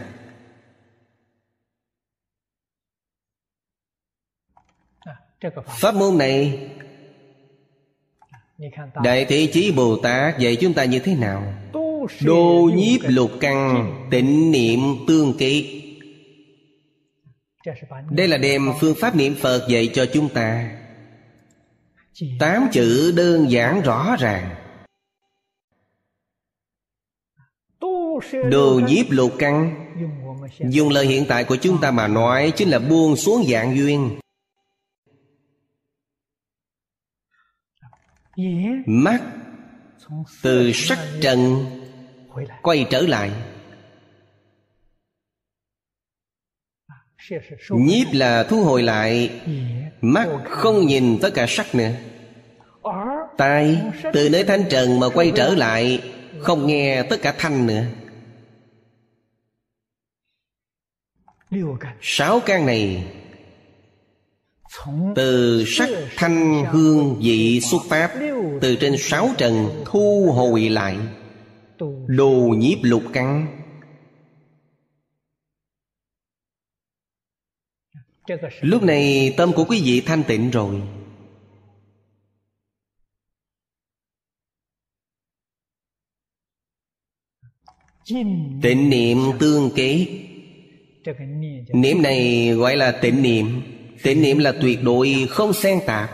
B: Pháp môn này đại thế chí bồ tát dạy chúng ta như thế nào? Đô nhiếp lục căn tịnh niệm tương kế đây là đem phương pháp niệm phật dạy cho chúng ta. Tám chữ đơn giản rõ ràng. Đồ nhiếp lục căn. dùng lời hiện tại của chúng ta mà nói chính là buông xuống dạng duyên mắt từ sắc trần quay trở lại. Nhiếp là thu hồi lại. Mắt không nhìn tất cả sắc nữa. Tai từ nơi thanh trần mà quay trở lại, không nghe tất cả thanh nữa. Sáu căn này từ sắc thanh hương vị xuất pháp từ trên sáu trần thu hồi lại. Đồ nhiếp lục căn. Lúc này tâm của quý vị thanh tịnh rồi. Tịnh niệm tương kế. Niệm này gọi là tịnh niệm. Tịnh niệm là tuyệt đối không xen tạp.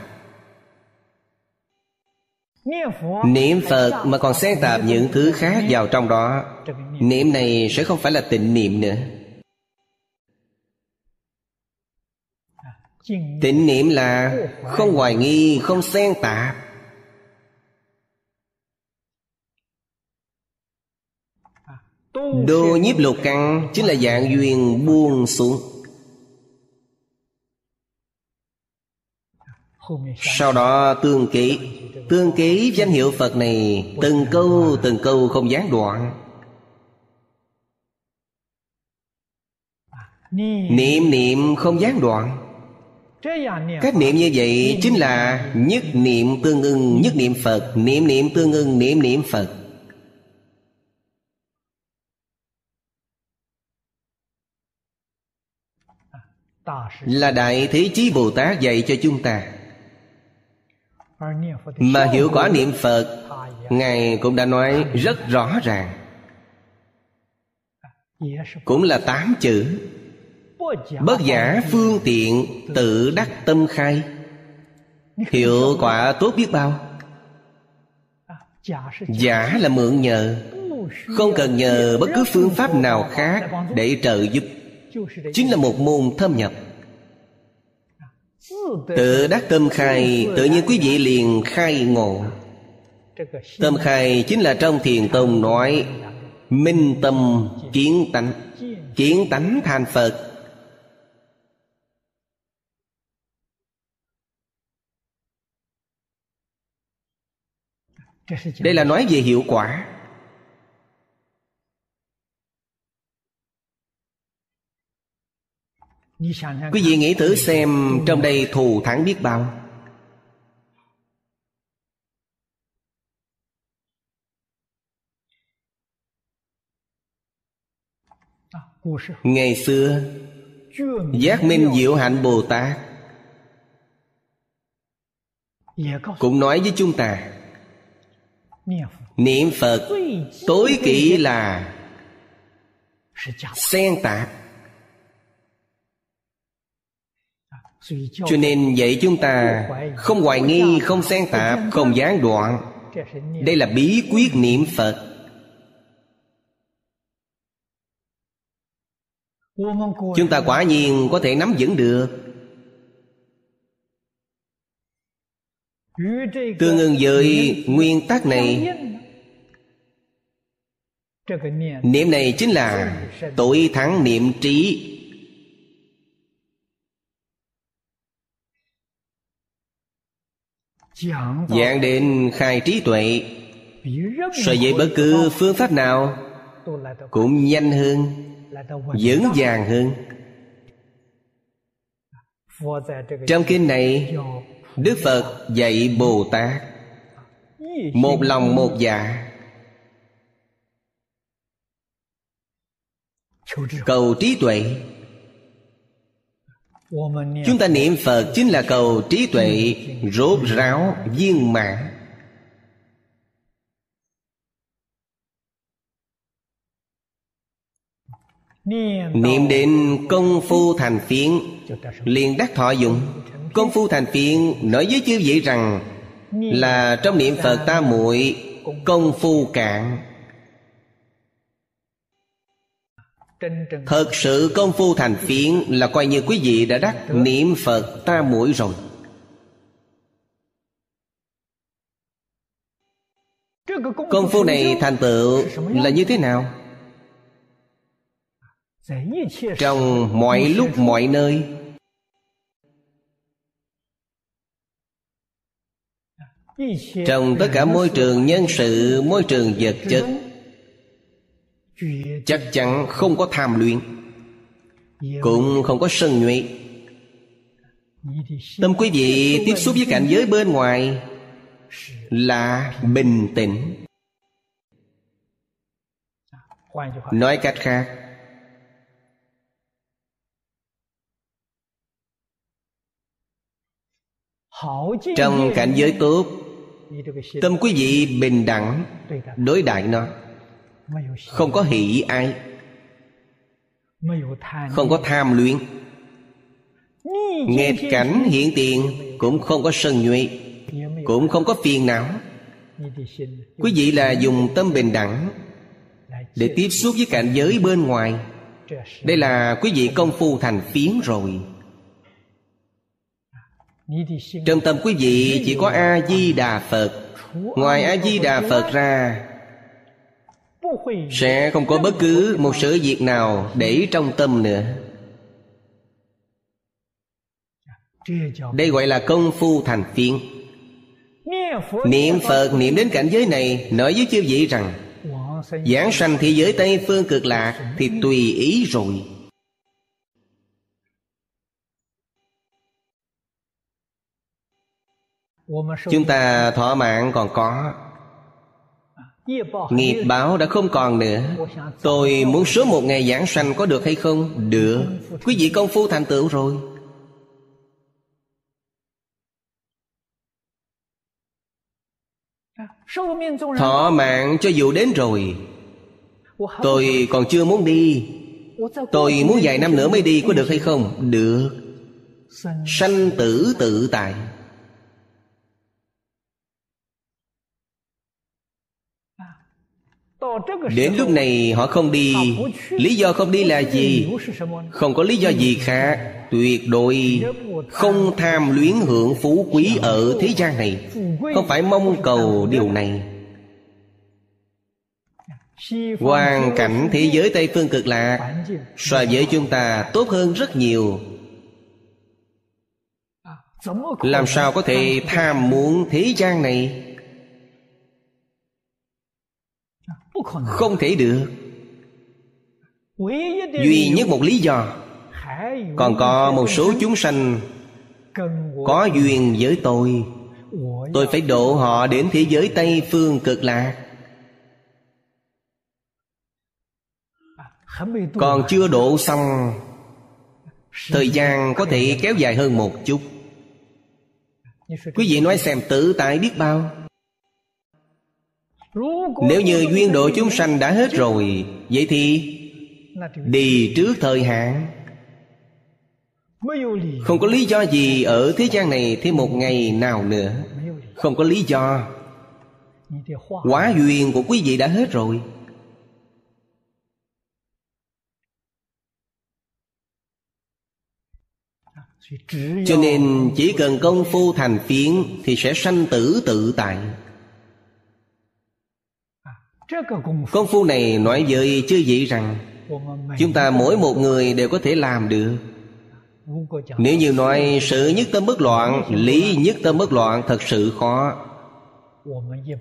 B: Niệm Phật mà còn xen tạp những thứ khác vào trong đó. Niệm này sẽ không phải là tịnh niệm nữa. Tịnh niệm là không hoài nghi, không xen tạp. Đô nhiếp lục căn chính là dạng duyên buông xuống. Sau đó tương ký. Tương ký danh hiệu Phật này Từng câu từng câu không gián đoạn. Niệm niệm không gián đoạn. Cách niệm như vậy chính là Nhất niệm tương ưng, nhất niệm Phật. Niệm niệm tương ưng, niệm niệm Phật. Là Đại Thế Chí Bồ Tát dạy cho chúng ta. Mà hiệu quả niệm Phật Ngài cũng đã nói rất rõ ràng. Cũng là tám chữ. Bất giả phương tiện tự đắc tâm khai. Hiệu quả tốt biết bao. Giả là mượn nhờ. Không cần nhờ bất cứ phương pháp nào khác Để trợ giúp. Chính là một môn thâm nhập Tự đắc tâm khai, Tự nhiên quý vị liền khai ngộ. Tâm khai chính là trong thiền tông nói, Minh tâm kiến tánh Kiến tánh thành Phật. Đây là nói về hiệu quả. Quý vị nghĩ thử xem Trong đây thù thắng biết bao. Ngày xưa, Giác Minh Diệu Hạnh Bồ Tát Cũng nói với chúng ta, Niệm Phật Tối kỵ là Xen tạp. Cho nên vậy chúng ta Không hoài nghi, không xen tạp Không gián đoạn. Đây là bí quyết niệm Phật. Chúng ta quả nhiên có thể nắm vững được. Tương ứng với nguyên tắc này Niệm này chính là Tội thắng niệm trí. Dạng đến khai trí tuệ. So với bất cứ phương pháp nào Cũng nhanh hơn Vững vàng hơn. Trong kinh này Đức Phật dạy Bồ Tát. Một lòng một dạ. Cầu trí tuệ Chúng ta niệm Phật chính là cầu trí tuệ Rốt ráo viên mãn. Niệm đến công phu thành phiến liền đắc thọ dụng. Công phu thành phiến nói với chư vị rằng Là trong niệm Phật ta muội Công phu cạn Thật sự công phu thành phiến Là coi như quý vị đã đắc niệm Phật ta muội rồi. Công phu này thành tựu là như thế nào? Trong mọi lúc mọi nơi. Trong tất cả môi trường nhân sự môi trường vật chất chắc chắn không có tham luyện, cũng không có sân nhuệ. Tâm quý vị tiếp xúc với cảnh giới bên ngoài là bình tĩnh. Nói cách khác, trong cảnh giới tốt, tâm quý vị bình đẳng đối đại nó. Không có hỷ ai. Không có tham luyện nghe cảnh hiện tiền Cũng không có sân nhuệ, Cũng không có phiền não. Quý vị là dùng tâm bình đẳng Để tiếp xúc với cảnh giới bên ngoài. Đây là quý vị công phu thành phiến rồi. Trong tâm quý vị chỉ có A-di-đà Phật. Ngoài A-di-đà Phật ra sẽ không có bất cứ một sự việc nào để trong tâm nữa. Đây gọi là công phu thành phiến Niệm Phật, niệm đến cảnh giới này, Nói với chư vị rằng, Giảng sanh thế giới Tây Phương cực lạc Thì tùy ý rồi. Chúng ta thọ mạng còn có. Nghiệp báo đã không còn nữa. Tôi muốn sớm một ngày giảng sanh có được hay không? Được. Quý vị công phu thành tựu rồi. Thọ mạng cho dù đến rồi. Tôi còn chưa muốn đi. Tôi muốn vài năm nữa mới đi có được hay không? Được. Sanh tử tự tại. Đến lúc này họ không đi. Lý do không đi là gì? Không có lý do gì khác. Tuyệt đối không tham luyến hưởng phú quý ở thế gian này. Không phải mong cầu điều này. Hoàn cảnh thế giới Tây Phương cực lạc So với chúng ta tốt hơn rất nhiều. Làm sao có thể tham muốn thế gian này? Không? Thể được. Duy nhất một lý do. Còn có một số chúng sanh Có duyên với tôi. Tôi phải độ họ đến thế giới Tây Phương cực lạc. Còn chưa độ xong Thời gian có thể kéo dài hơn một chút. Quý vị nói xem tự tại biết bao nếu như duyên độ chúng sanh đã hết rồi Vậy thì Đi trước thời hạn. Không có lý do gì Ở thế gian này thêm một ngày nào nữa. Không có lý do. Quá duyên của quý vị đã hết rồi. Cho nên chỉ cần công phu thành phiến Thì sẽ sanh tử tự tại Công phu này nói với chư vị rằng, Chúng ta mỗi một người đều có thể làm được. Nếu như nói sự nhất tâm bất loạn, Lý nhất tâm bất loạn thật sự khó.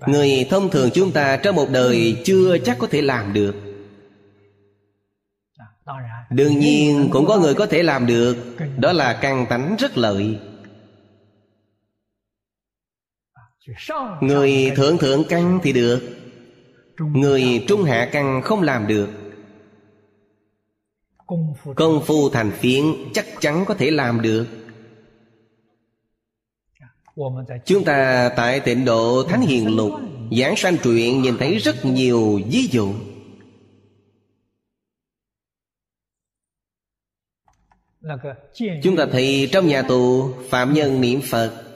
B: Người thông thường chúng ta trong một đời Chưa chắc có thể làm được. Đương nhiên cũng có người có thể làm được, Đó là căn tánh rất lợi. Người thượng thượng căn thì được. Người trung hạ căn không làm được. Công phu thành phiến chắc chắn có thể làm được. Chúng ta tại tịnh độ Thánh Hiền Lục Giảng sanh truyện nhìn thấy rất nhiều ví dụ. Chúng ta thấy trong nhà tù Phạm nhân niệm Phật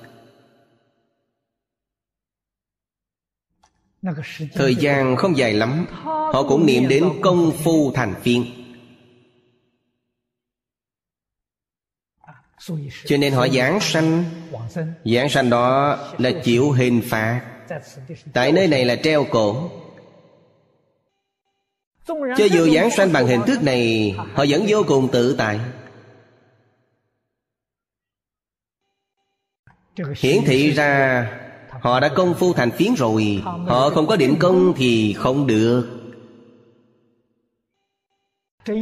B: Thời gian không dài lắm Họ cũng niệm đến công phu thành phiên Cho nên họ giảng sanh. Giảng sanh đó là chịu hình phạt. Tại nơi này là treo cổ. Cho dù giảng sanh bằng hình thức này Họ vẫn vô cùng tự tại. Hiển thị ra Họ đã công phu thành phiến rồi. Họ không có định công thì không được.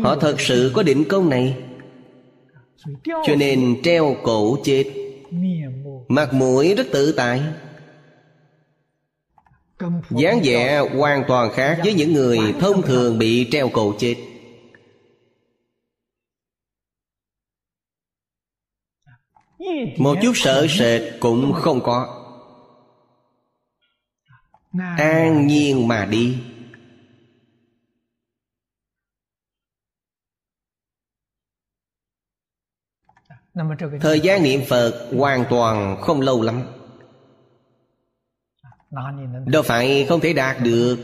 B: Họ thật sự có định công này. Cho nên treo cổ chết. Mặt mũi rất tự tại. dáng vẻ hoàn toàn khác với những người thông thường bị treo cổ chết. Một chút sợ sệt cũng không có an nhiên mà đi. Thời gian niệm phật hoàn toàn không lâu lắm. Đâu phải không thể đạt được.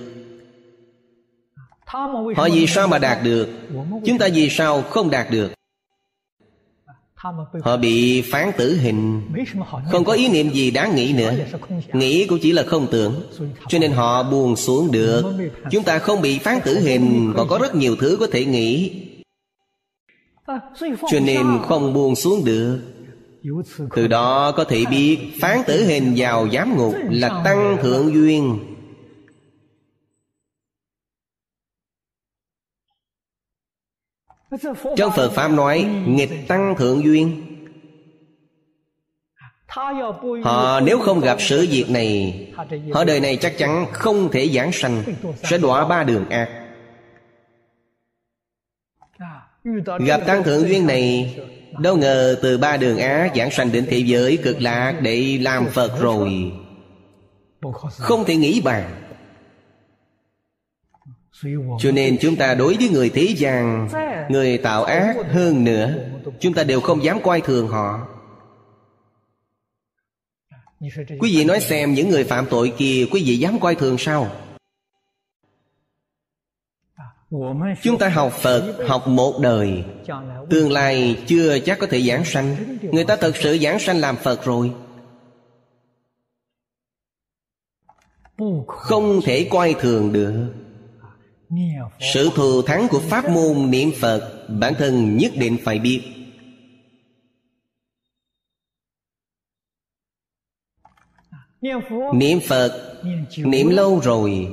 B: Họ vì sao mà đạt được? Chúng ta vì sao không đạt được? Họ bị phán tử hình. Không có ý niệm gì đáng nghĩ nữa. Nghĩ cũng chỉ là không tưởng. Cho nên họ buồn xuống được. Chúng ta không bị phán tử hình, Còn có rất nhiều thứ có thể nghĩ. Cho nên không buồn xuống được. Từ đó có thể biết Phán tử hình vào giám ngục Là tăng thượng duyên. [LAUGHS] Trong Phật Pháp nói, Nghịch tăng thượng duyên. Họ nếu không gặp sự việc này, Họ đời này chắc chắn không thể giảng sanh, Sẽ đọa ba đường ác. Gặp tăng thượng duyên này, Đâu ngờ từ ba đường ác giảng sanh đến thế giới cực lạc Để làm Phật rồi. Không thể nghĩ bàn cho nên chúng ta đối với người thế gian, Người tạo ác hơn nữa, Chúng ta đều không dám coi thường họ. Quý vị nói xem những người phạm tội kia, Quý vị dám coi thường sao? Chúng ta học Phật, Học một đời. Tương lai chưa chắc có thể giảng sanh. Người ta thật sự giảng sanh làm Phật rồi. Không thể coi thường được sự thù thắng của pháp môn niệm Phật, Bản thân nhất định phải biết. Niệm Phật, Niệm lâu rồi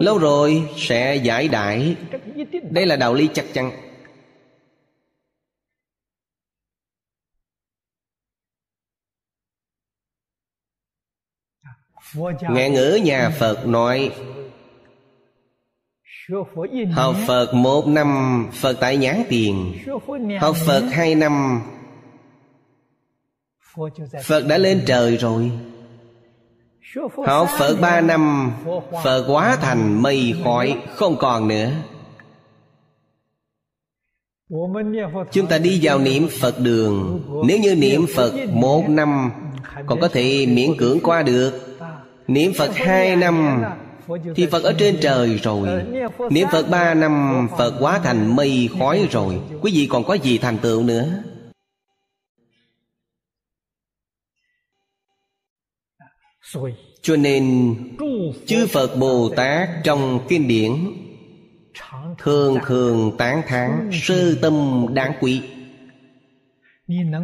B: Lâu rồi sẽ giải đại Đây là đạo lý chắc chắn. Ngạn ngữ nhà Phật nói Học Phật một năm Phật tại nhãn tiền. Học Phật hai năm Phật đã lên trời rồi. Học Phật ba năm Phật quá thành mây khói Không còn nữa. Chúng ta đi vào niệm Phật đường. Nếu như niệm Phật một năm Còn có thể miễn cưỡng qua được. Niệm Phật hai năm thì Phật ở trên trời rồi. Niệm Phật ba năm, Phật hóa thành mây, khói rồi. Quý vị còn có gì thành tựu nữa? Cho nên, Chư Phật Bồ Tát trong kinh điển, Thường thường tán thán Sơ tâm đáng quý.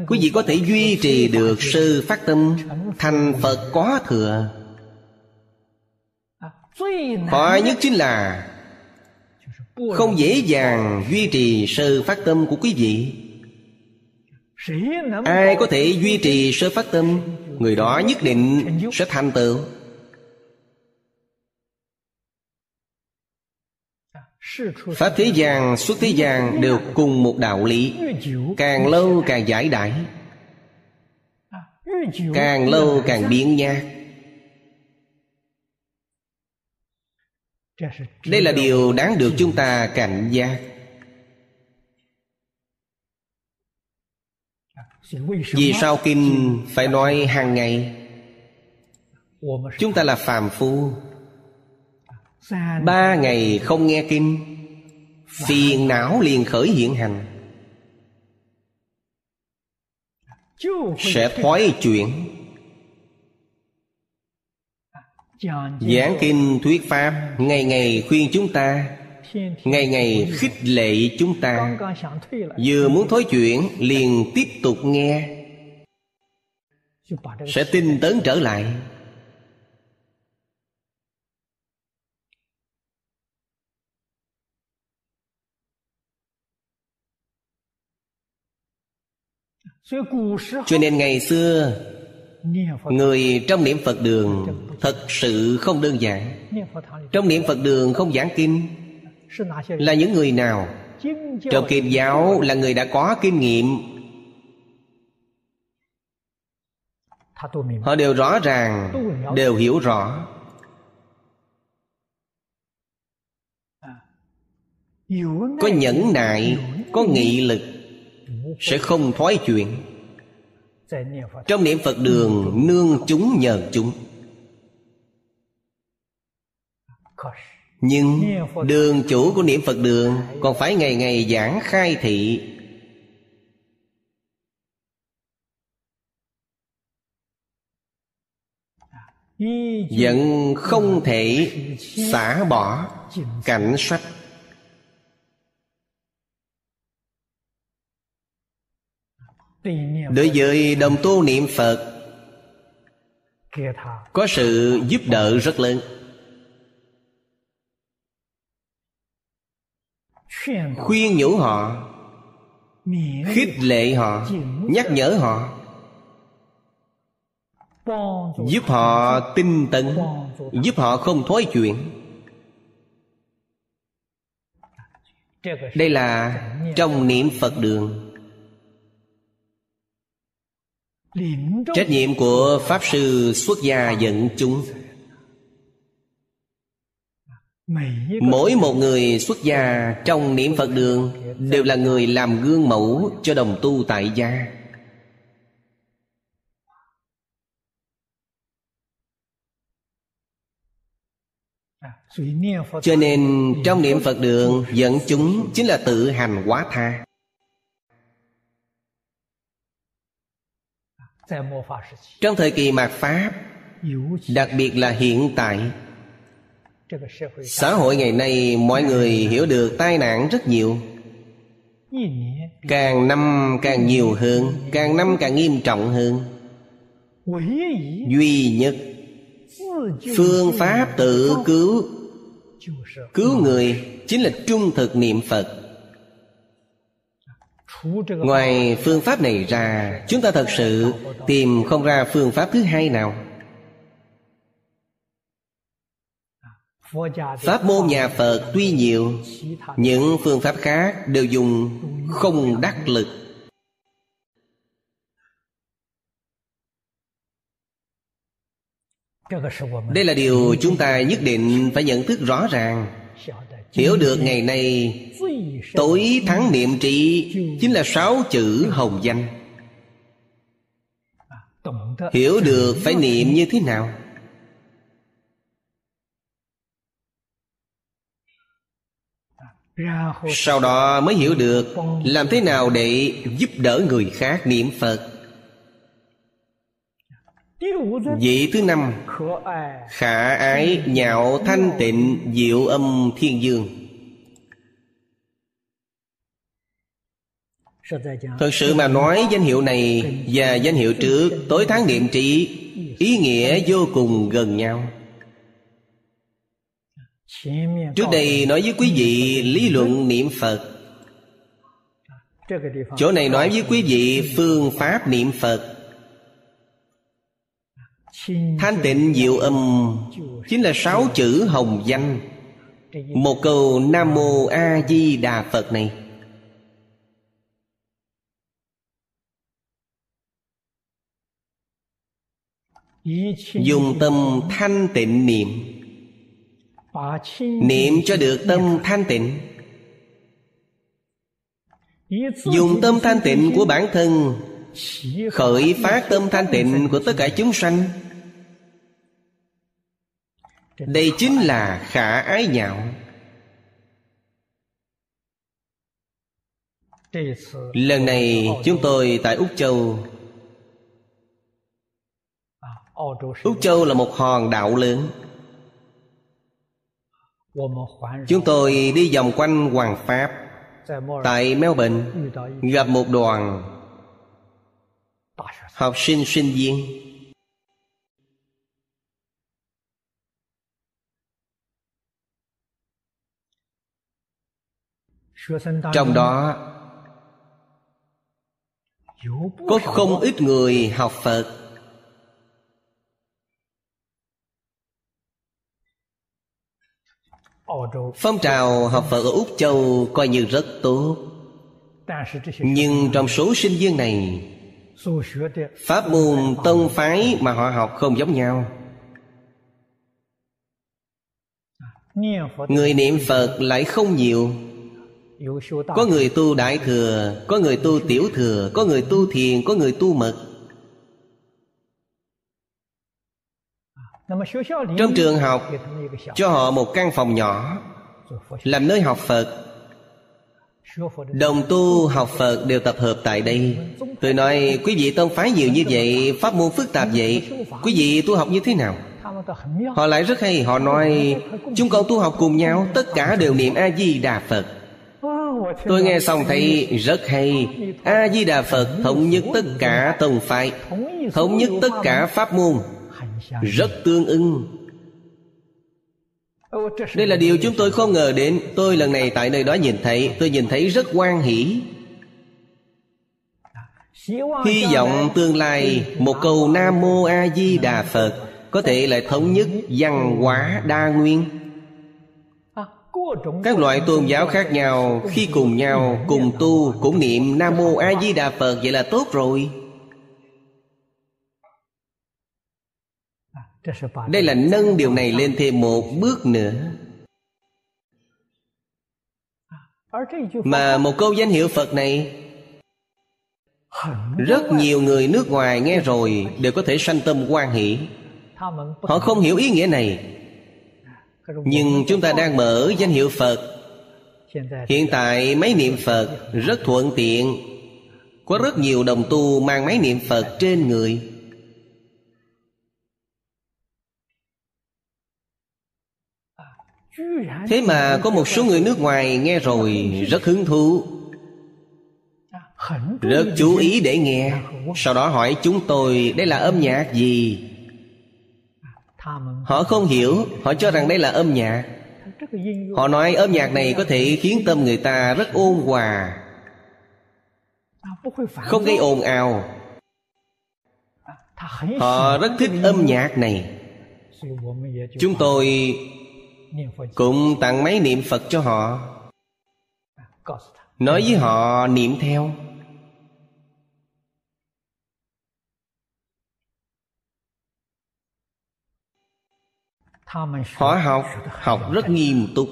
B: Quý vị có thể duy trì được sư phát tâm, Thành Phật có thừa khó nhất chính là không dễ dàng duy trì sơ phát tâm của quý vị. Ai có thể duy trì sơ phát tâm người đó nhất định sẽ thành tựu. Pháp thế gian, xuất thế gian đều cùng một đạo lý. Càng lâu càng giải đãi Càng lâu càng biến nhát đây là điều đáng được chúng ta cảnh giác. Vì sao kinh phải nói hàng ngày? Chúng ta là phàm phu. Ba ngày không nghe kinh, phiền não liền khởi hiện hành. Sẽ thoái chuyển. Giảng kinh thuyết Pháp Ngày ngày khuyên chúng ta Ngày ngày khích lệ chúng ta. Vừa muốn thối chuyển Liền tiếp tục nghe. Sẽ tinh tấn trở lại. Cho nên ngày xưa Người trong niệm Phật đường Thật sự không đơn giản. Trong niệm Phật đường không giảng kinh. Là những người nào? Trong kiếp giáo là người đã có kinh nghiệm. Họ đều rõ ràng Đều hiểu rõ. Có nhẫn nại Có nghị lực Sẽ không thoái chuyện Trong niệm Phật đường nương chúng nhờ chúng. Nhưng đường chủ của niệm Phật đường Còn phải ngày ngày giảng khai thị. Vẫn không thể xả bỏ cảnh sách Đối với đồng tu niệm Phật Có sự giúp đỡ rất lớn. Khuyên nhủ họ Khích lệ họ Nhắc nhở họ Giúp họ tinh tấn Giúp họ không thói chuyện. Đây là trong niệm Phật đường Trách nhiệm của Pháp Sư xuất gia dẫn chúng. Mỗi một người xuất gia trong niệm Phật đường Đều là người làm gương mẫu cho đồng tu tại gia. Cho nên trong niệm Phật đường Dẫn chúng chính là tự hành quá tha Trong thời kỳ mạt Pháp Đặc biệt là hiện tại Xã hội ngày nay mọi người hiểu được tai nạn rất nhiều. Càng năm càng nhiều hơn Càng năm càng nghiêm trọng hơn. Duy nhất Phương pháp tự cứu Cứu người chính là trung thực niệm Phật Ngoài phương pháp này ra Chúng ta thật sự tìm không ra phương pháp thứ hai nào. Pháp môn nhà Phật tuy nhiều Những phương pháp khác đều dùng không đắc lực. Đây là điều chúng ta nhất định phải nhận thức rõ ràng Hiểu được ngày nay, Tối thắng niệm trị Chính là sáu chữ hồng danh. Hiểu được phải niệm như thế nào? Sau đó mới hiểu được Làm thế nào để giúp đỡ người khác niệm Phật. Vị thứ năm Khả ái nhạo thanh tịnh diệu âm thiên dương. Thật sự mà nói danh hiệu này Và danh hiệu trước Tối tháng niệm trị Ý nghĩa vô cùng gần nhau. Trước đây nói với quý vị lý luận niệm Phật. Chỗ này nói với quý vị phương pháp niệm Phật Thanh tịnh diệu âm, Chính là sáu chữ hồng danh. Một câu Nam Mô A Di Đà Phật này. Dùng tâm thanh tịnh niệm. Niệm cho được tâm thanh tịnh. Dùng tâm thanh tịnh của bản thân, Khởi phát tâm thanh tịnh của tất cả chúng sanh. Đây chính là khả ái nhạo. Lần này chúng tôi tại Úc Châu. Úc Châu là một hòn đảo lớn. Chúng tôi đi vòng quanh Hoàng Pháp. Tại Melbourne Gặp một đoàn Học sinh sinh viên Trong đó Có không ít người học Phật. Phong trào học Phật ở Úc Châu coi như rất tốt. Nhưng trong số sinh viên này Pháp môn tông phái mà họ học không giống nhau. Người niệm Phật lại không nhiều có người tu đại thừa, Có người tu tiểu thừa, Có người tu thiền, Có người tu mật. Trong trường học, Cho họ một căn phòng nhỏ, Làm nơi học Phật. Đồng tu, học Phật đều tập hợp tại đây. Tôi nói, quý vị tông phái nhiều như vậy, Pháp môn phức tạp vậy, Quý vị tu học như thế nào? Họ lại rất hay, Họ nói, Chúng con tu học cùng nhau, Tất cả đều niệm A-di-đà Phật. Tôi nghe xong thấy rất hay. A-di-đà Phật thống nhất tất cả tông phái, Thống nhất tất cả pháp môn, Rất tương ưng. Đây là điều chúng tôi không ngờ đến. Tôi lần này tại nơi đó nhìn thấy, Tôi nhìn thấy rất quan hỷ. Hy vọng tương lai Một câu Nam Mô A Di Đà Phật Có thể lại thống nhất văn hóa đa nguyên các loại tôn giáo khác nhau, Khi cùng nhau, cùng tu, Cũng niệm Nam Mô A Di Đà Phật, Vậy là tốt rồi. Đây là nâng điều này lên thêm một bước nữa. Mà một câu danh hiệu phật này, rất nhiều người nước ngoài nghe rồi đều có thể sanh tâm quan hỷ. Họ không hiểu ý nghĩa này nhưng chúng ta đang mở danh hiệu phật. Hiện tại máy niệm phật rất thuận tiện. Có rất nhiều đồng tu mang máy niệm phật trên người. Thế mà có một số người nước ngoài nghe rồi rất hứng thú. Rất chú ý để nghe. Sau đó hỏi chúng tôi, đây là âm nhạc gì? Họ không hiểu Họ cho rằng đây là âm nhạc. Họ nói âm nhạc này có thể khiến tâm người ta rất ôn hòa. Không gây ồn ào. Họ rất thích âm nhạc này. Chúng tôi cũng tặng máy niệm phật cho họ. Nói với họ niệm theo họ học học rất nghiêm túc.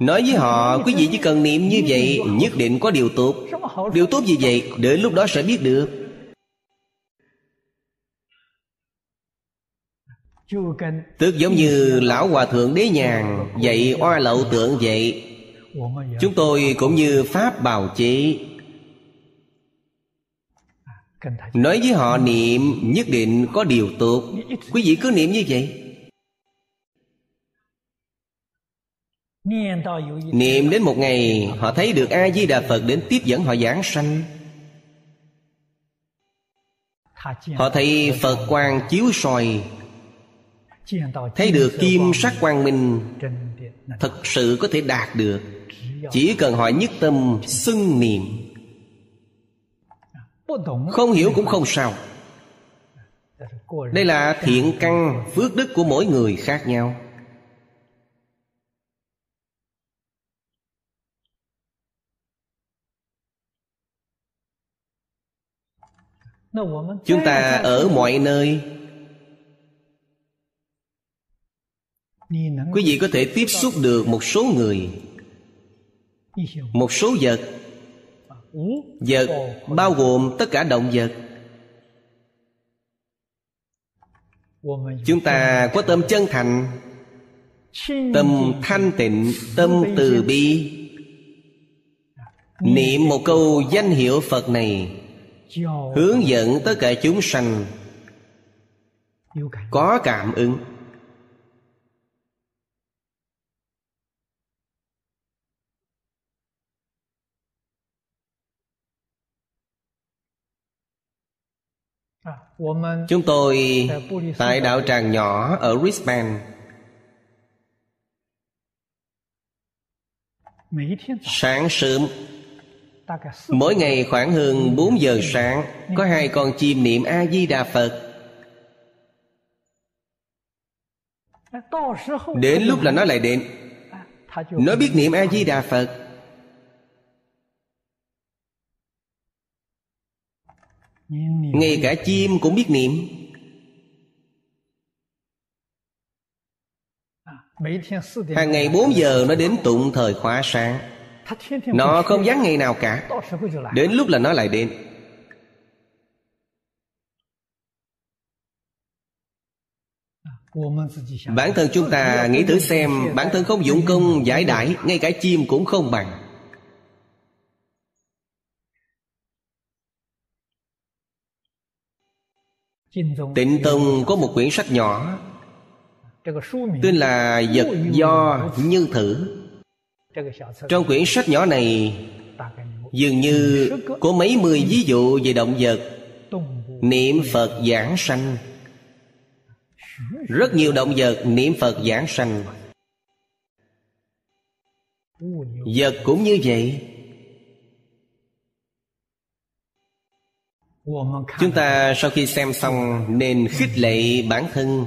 B: Nói với họ, Quý vị chỉ cần niệm như vậy, Nhất định có điều tốt. Điều tốt gì vậy? Đến lúc đó sẽ biết được. Tức giống như Lão Hòa Thượng Đế Nhàn Dạy oa lậu tượng vậy. Chúng tôi cũng như Pháp bào chế. Nói với họ niệm nhất định có điều tốt. Quý vị cứ niệm như vậy. Niệm đến một ngày Họ thấy được A-di-đà Phật đến tiếp dẫn họ giảng sanh. Họ thấy Phật quang chiếu soi. Thấy được kim sắc quang minh. thật sự có thể đạt được. Chỉ cần hỏi nhất tâm xưng niệm không hiểu cũng không sao. Đây là thiện căn phước đức của mỗi người khác nhau. Chúng ta ở mọi nơi. Quý vị có thể tiếp xúc được một số người một số vật vật bao gồm tất cả động vật. Chúng ta có tâm chân thành, tâm thanh tịnh, tâm từ bi. Niệm một câu danh hiệu phật này, hướng dẫn tất cả chúng sanh có cảm ứng. Chúng tôi tại đạo tràng nhỏ ở Brisbane. Sáng sớm, Mỗi ngày khoảng hơn 4 giờ sáng, Có hai con chim niệm A-di-đà Phật. Đến lúc là nó lại đến. Nó biết niệm A-di-đà Phật. Ngay cả chim cũng biết niệm. Hàng ngày 4 giờ nó đến tụng thời khóa sáng. Nó không vắng ngày nào cả. Đến lúc là nó lại đến. Bản thân chúng ta nghĩ thử xem Bản thân không dụng công giải đãi Ngay cả chim cũng không bằng Tịnh Tông có một quyển sách nhỏ Tên là Vật Do Như Thử. Trong quyển sách nhỏ này Dường như có mấy mươi ví dụ về động vật Niệm Phật giảng sanh. Rất nhiều động vật niệm Phật giảng sanh. Vật cũng như vậy Chúng ta sau khi xem xong Nên khích lệ bản thân.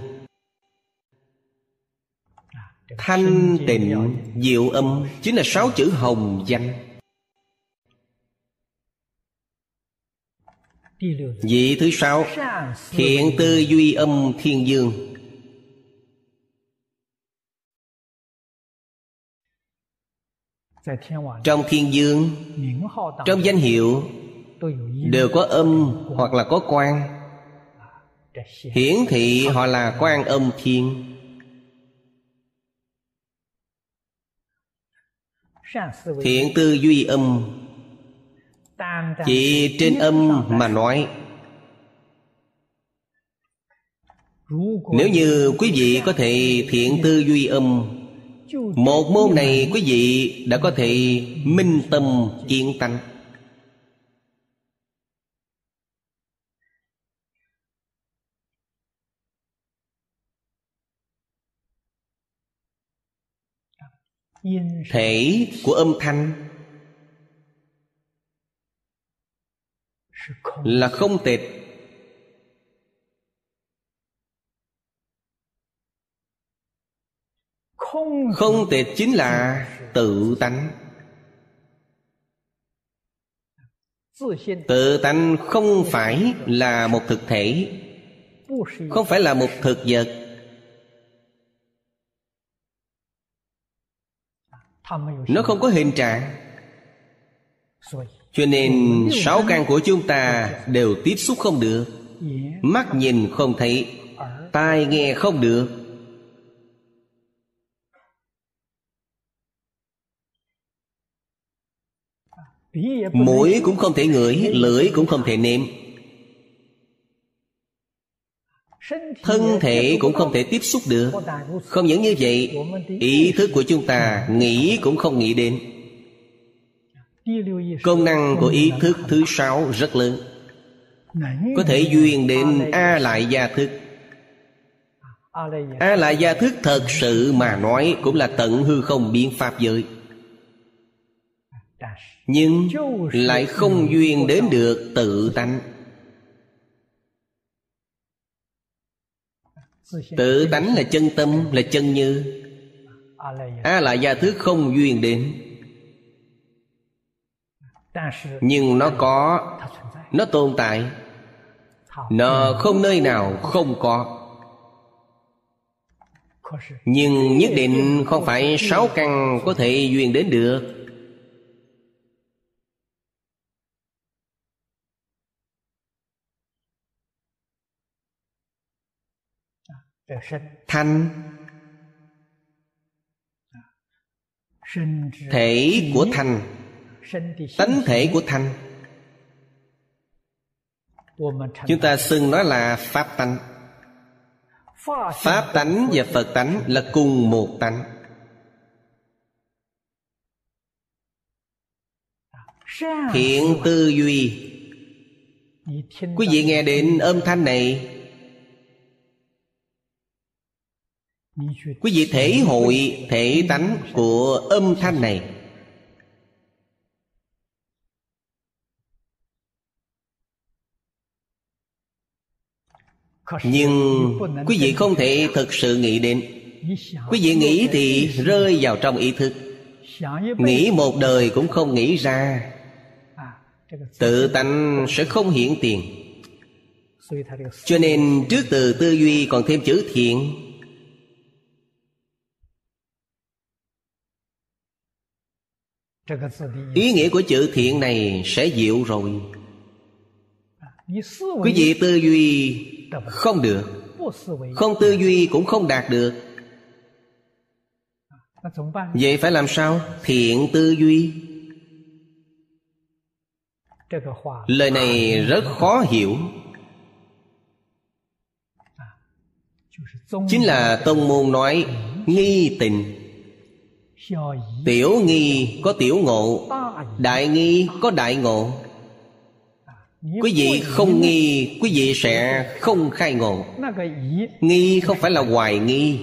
B: Thanh tịnh diệu âm, Chính là sáu chữ hồng danh. Vị thứ sáu Thiện tư duy âm thiên dương. Trong thiên dương, Trong danh hiệu Đều có âm hoặc là có quan. Hiển thị họ là quan âm thiên. Thiện tư duy âm. Chỉ trên âm mà nói. Nếu như quý vị có thể thiện tư duy âm, Một môn này quý vị đã có thể minh tâm kiên tánh. Thể của âm thanh là không tịch không tịch chính là tự tánh. Tự tánh không phải là một thực thể, không phải là một thực vật. Nó không có hình trạng. Cho nên sáu căn của chúng ta đều tiếp xúc không được. Mắt nhìn không thấy, tai nghe không được. Mũi cũng không thể ngửi, lưỡi cũng không thể nếm thân thể cũng không thể tiếp xúc được. Không những như vậy, ý thức của chúng ta nghĩ cũng không nghĩ đến. Công năng của ý thức thứ sáu rất lớn. Có thể duyên đến a lại gia thức. A lại gia thức thật sự mà nói cũng là tận hư không biến pháp giới. Nhưng lại không duyên đến được tự tánh. Tự tánh là chân tâm Là chân như. A lại gia thức không duyên đến. Nhưng nó có Nó tồn tại. Nó không nơi nào không có. Nhưng nhất định không phải sáu căn có thể duyên đến được thanh. Thể của thanh. Tánh thể của thanh. Chúng ta xưng nó là pháp tánh. Pháp tánh và phật tánh là cùng một tánh. Thiện tư duy. Quý vị nghe đến âm thanh này quý vị thể hội, thể tánh của âm thanh này. Nhưng quý vị không thể thực sự nghĩ đến. Quý vị nghĩ thì rơi vào trong ý thức. Nghĩ một đời cũng không nghĩ ra. Tự tánh sẽ không hiển tiền. Cho nên trước từ tư duy còn thêm chữ thiện. Ý nghĩa của chữ thiện này sẽ diệu rồi. Quý vị tư duy không được Không tư duy cũng không đạt được. Vậy phải làm sao? Thiện tư duy. Lời này rất khó hiểu. Chính là Tông Môn nói Nghi tình Tiểu nghi có tiểu ngộ, Đại nghi có đại ngộ. Quý vị không nghi, Quý vị sẽ không khai ngộ. Nghi không phải là hoài nghi.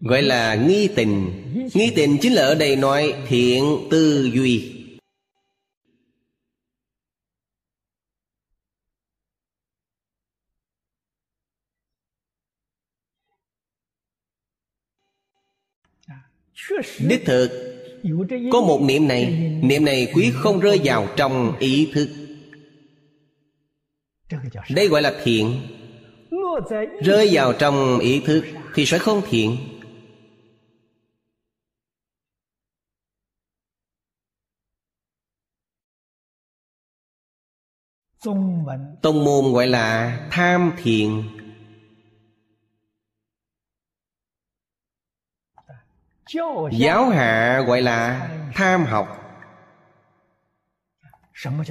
B: Gọi là nghi tình. Nghi tình chính là ở đây nói thiện tư duy. Đích thực Có một niệm này. Niệm này quý không rơi vào trong ý thức. Đây gọi là thiện. Rơi vào trong ý thức Thì sẽ không thiện. Tông môn gọi là tham thiện Giáo hạ gọi là tham học.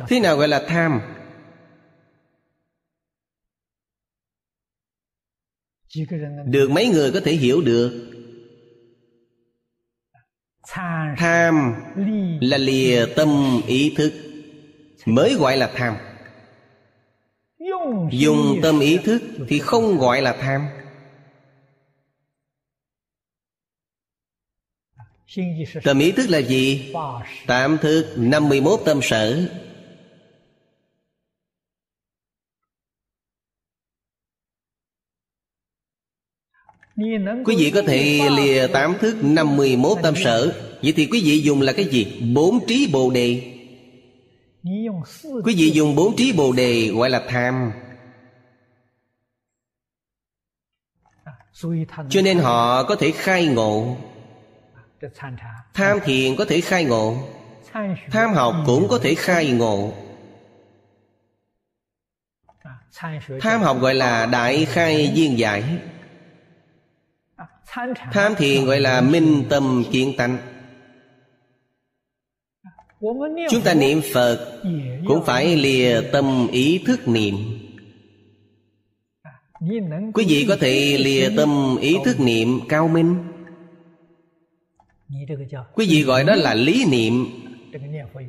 B: Thế nào gọi là tham? Được mấy người có thể hiểu được? Tham là lìa tâm ý thức, Mới gọi là tham. Dùng tâm ý thức thì không gọi là tham. Tâm ý thức là gì? Tạm thức 51 tâm sở. Quý vị có thể lìa tám thức 51 tâm sở. Vậy thì quý vị dùng là cái gì? Bốn trí bồ đề. Quý vị dùng bốn trí bồ đề gọi là tham. Cho nên họ có thể khai ngộ Tham thiền có thể khai ngộ. Tham học cũng có thể khai ngộ. Tham học gọi là đại khai viên giải. Tham thiền gọi là minh tâm kiến tánh. Chúng ta niệm Phật Cũng phải lìa tâm ý thức niệm. Quý vị có thể lìa tâm ý thức niệm cao minh Quý vị gọi đó là lý niệm.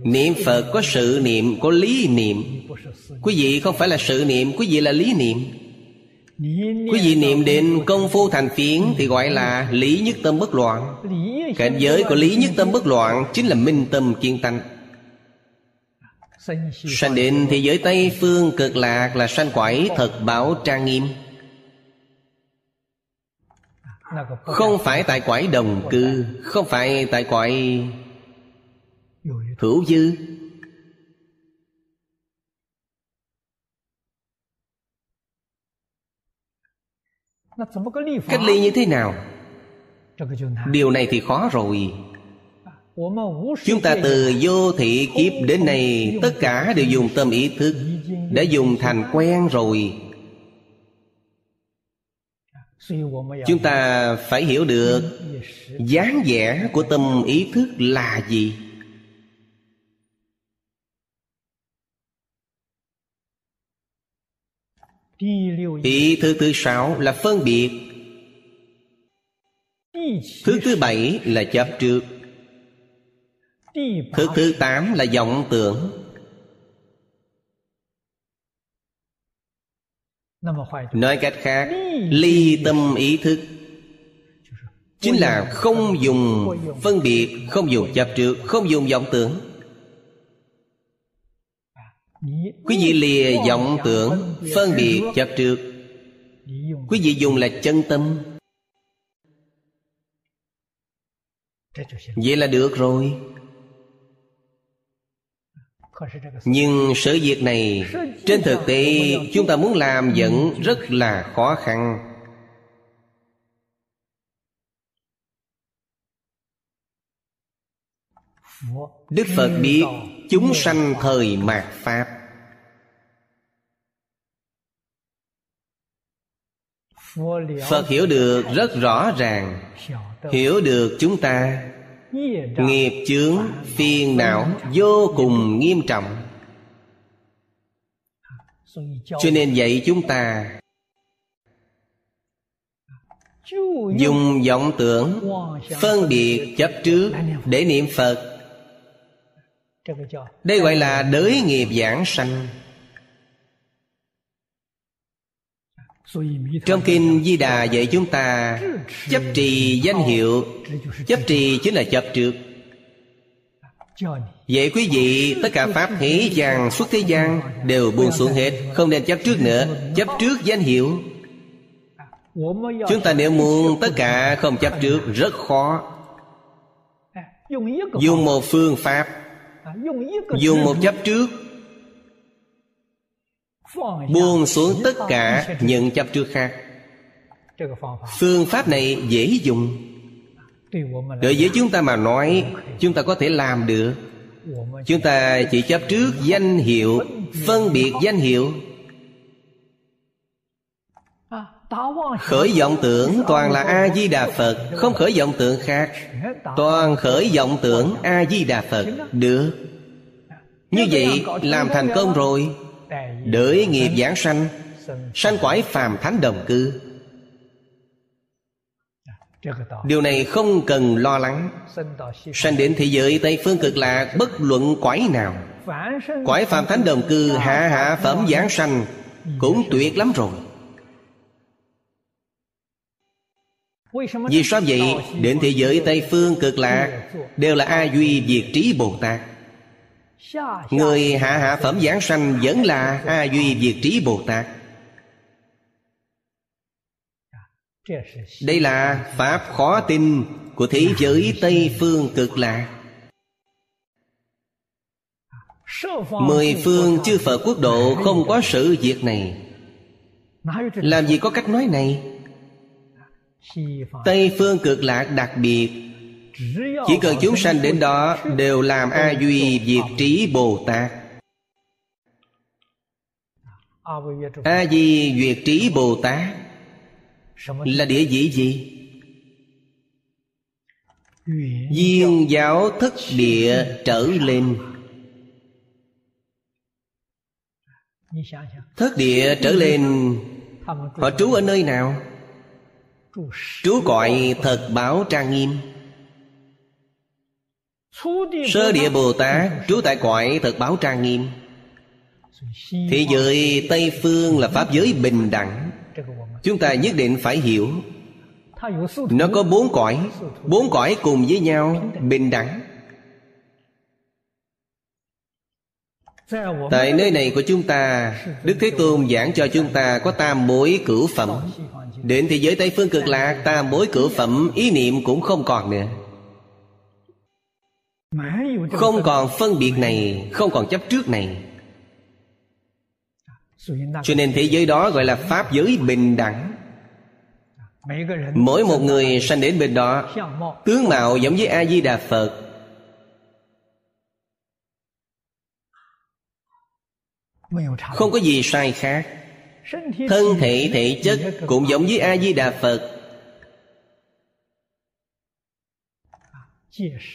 B: Niệm Phật có sự niệm, có lý niệm. Quý vị không phải là sự niệm, quý vị là lý niệm. Quý vị niệm đến công phu thành phiến Thì gọi là lý nhất tâm bất loạn. Cảnh giới của lý nhất tâm bất loạn Chính là minh tâm kiên tánh. Sanh định thế giới Tây Phương cực lạc Là sanh quải thật bảo trang nghiêm. Không phải tại quải đồng cư, Không phải tại quải hữu dư. Cách ly như thế nào? Điều này thì khó rồi. Chúng ta từ vô thị kiếp đến nay, Tất cả đều dùng tâm ý thức, Đã dùng thành quen rồi. Chúng ta phải hiểu được dáng vẻ của tâm ý thức là gì. Ý thứ thứ sáu là phân biệt. Thứ thứ bảy là chấp trước. Thứ thứ tám là vọng tưởng. Nói cách khác Ly tâm ý thức. Chính là không dùng phân biệt Không dùng chấp trước Không dùng vọng tưởng. Quý vị lìa vọng tưởng Phân biệt chấp trước. Quý vị dùng là chân tâm. Vậy là được rồi Nhưng sự việc này Trên thực tế Chúng ta muốn làm vẫn rất là khó khăn. Đức Phật biết chúng sanh thời mạt Pháp. Phật hiểu được rất rõ ràng. Hiểu được chúng ta Nghiệp chướng, phiền não vô cùng nghiêm trọng. Cho nên dạy chúng ta Dùng vọng tưởng Phân biệt chấp trước Để niệm Phật. Đây gọi là đới nghiệp giảng sanh. Trong Kinh Di Đà dạy chúng ta, Chấp trì danh hiệu, Chấp trì chính là chập trước. Vậy quý vị, Tất cả Pháp hỷ gian xuất thế gian Đều buông xuống hết, Không nên chấp trước nữa. Chấp trước danh hiệu. Chúng ta nếu muốn tất cả không chấp trước, Rất khó. Dùng một phương pháp, Dùng một chấp trước buông xuống tất cả những chấp trước khác. Phương pháp này dễ dùng. Đối với chúng ta mà nói, chúng ta có thể làm được. Chúng ta chỉ chấp trước danh hiệu, phân biệt danh hiệu. Khởi vọng tưởng toàn là a di đà phật, không khởi vọng tưởng khác. Toàn khởi vọng tưởng a di đà phật, được. Như vậy, làm thành công rồi. Đợi nghiệp giảng sanh Sanh quải phàm thánh đồng cư. Điều này không cần lo lắng. Sanh đến thế giới Tây Phương cực lạc, Bất luận quải nào. Quải phàm thánh đồng cư, Hạ hạ phẩm giảng sanh, Cũng tuyệt lắm rồi. Vì sao vậy? Đến thế giới Tây Phương cực lạc, Đều là A Duy việt Trí Bồ Tát. Người hạ hạ phẩm giảng sanh Vẫn là A Duy Việt Trí Bồ Tát. Đây là Pháp khó tin Của thế giới Tây Phương cực lạc Mười phương chư Phật quốc độ Không có sự việc này. Làm gì có cách nói này? Tây phương cực lạc đặc biệt chỉ cần chúng sanh đến đó, Đều làm A Duy Diệt Trí Bồ Tát A Di Duyệt Trí Bồ Tát Là địa vị gì? Duyên giáo thất địa trở lên Thất địa trở lên, Họ trú ở nơi nào? Trú cõi thật báo trang nghiêm Sơ địa Bồ Tát, trú tại cõi thật báo trang nghiêm. Thế giới Tây Phương là Pháp giới bình đẳng. Chúng ta nhất định phải hiểu, Nó có bốn cõi Bốn cõi cùng với nhau Bình đẳng. Tại nơi này của chúng ta, Đức Thế Tôn giảng cho chúng ta Có tam mối cửu phẩm. Đến thế giới Tây Phương cực lạc, Tam mối cửu phẩm Ý niệm cũng không còn nữa không còn phân biệt này Không còn chấp trước này. Cho nên thế giới đó gọi là Pháp giới bình đẳng. Mỗi một người sanh đến bên đó Tướng mạo giống với A-di-đà Phật. Không có gì sai khác. Thân thể thể chất cũng giống với A-di-đà Phật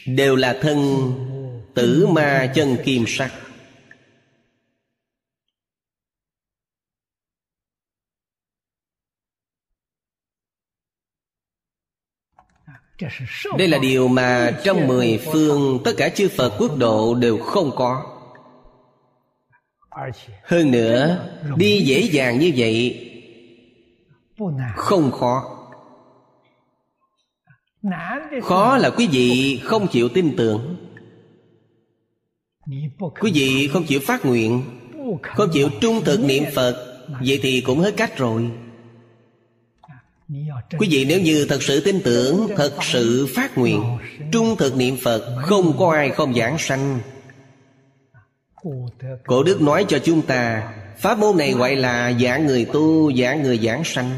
B: đều là thân tử ma chân kim sắc. Đây là điều mà trong mười phương tất cả chư phật quốc độ đều không có. Hơn nữa, đi dễ dàng như vậy không khó khó là quý vị không chịu tin tưởng. Quý vị không chịu phát nguyện không chịu trung thực niệm phật vậy thì cũng hết cách rồi. Quý vị nếu như thật sự tin tưởng thật sự phát nguyện trung thực niệm phật không có ai không giảng sanh. Cổ đức nói cho chúng ta pháp môn này gọi là giảng người tu giảng người giảng sanh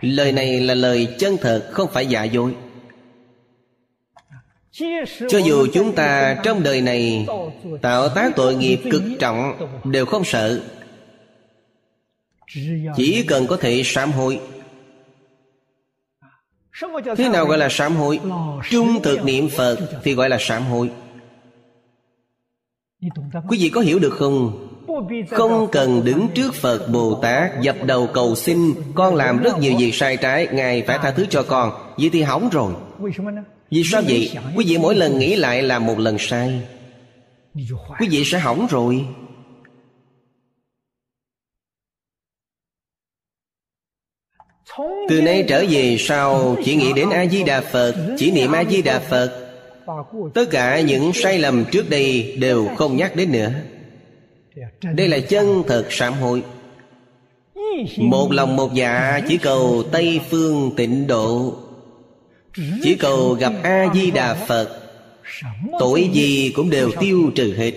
B: Lời này là lời chân thật, Không phải giả dối. Cho dù chúng ta trong đời này tạo tác tội nghiệp cực trọng, đều không sợ. Chỉ cần có thể sám hối. Thế nào gọi là sám hối? Trung thực niệm phật thì gọi là sám hối. Quý vị có hiểu được không? Không cần đứng trước phật bồ tát dập đầu cầu xin, con làm rất nhiều việc sai trái, ngài phải tha thứ cho con. Vậy thì hỏng rồi. Vì sao vậy? Quý vị mỗi lần nghĩ lại là một lần sai. Quý vị sẽ hỏng rồi. Từ nay trở về sau, chỉ nghĩ đến a di đà phật, chỉ niệm a di đà phật. Tất cả những sai lầm trước đây đều không nhắc đến nữa đây là chân thật sám hối. Một lòng một dạ chỉ cầu tây phương tịnh độ. Chỉ cầu gặp a di đà phật tội gì cũng đều tiêu trừ hết.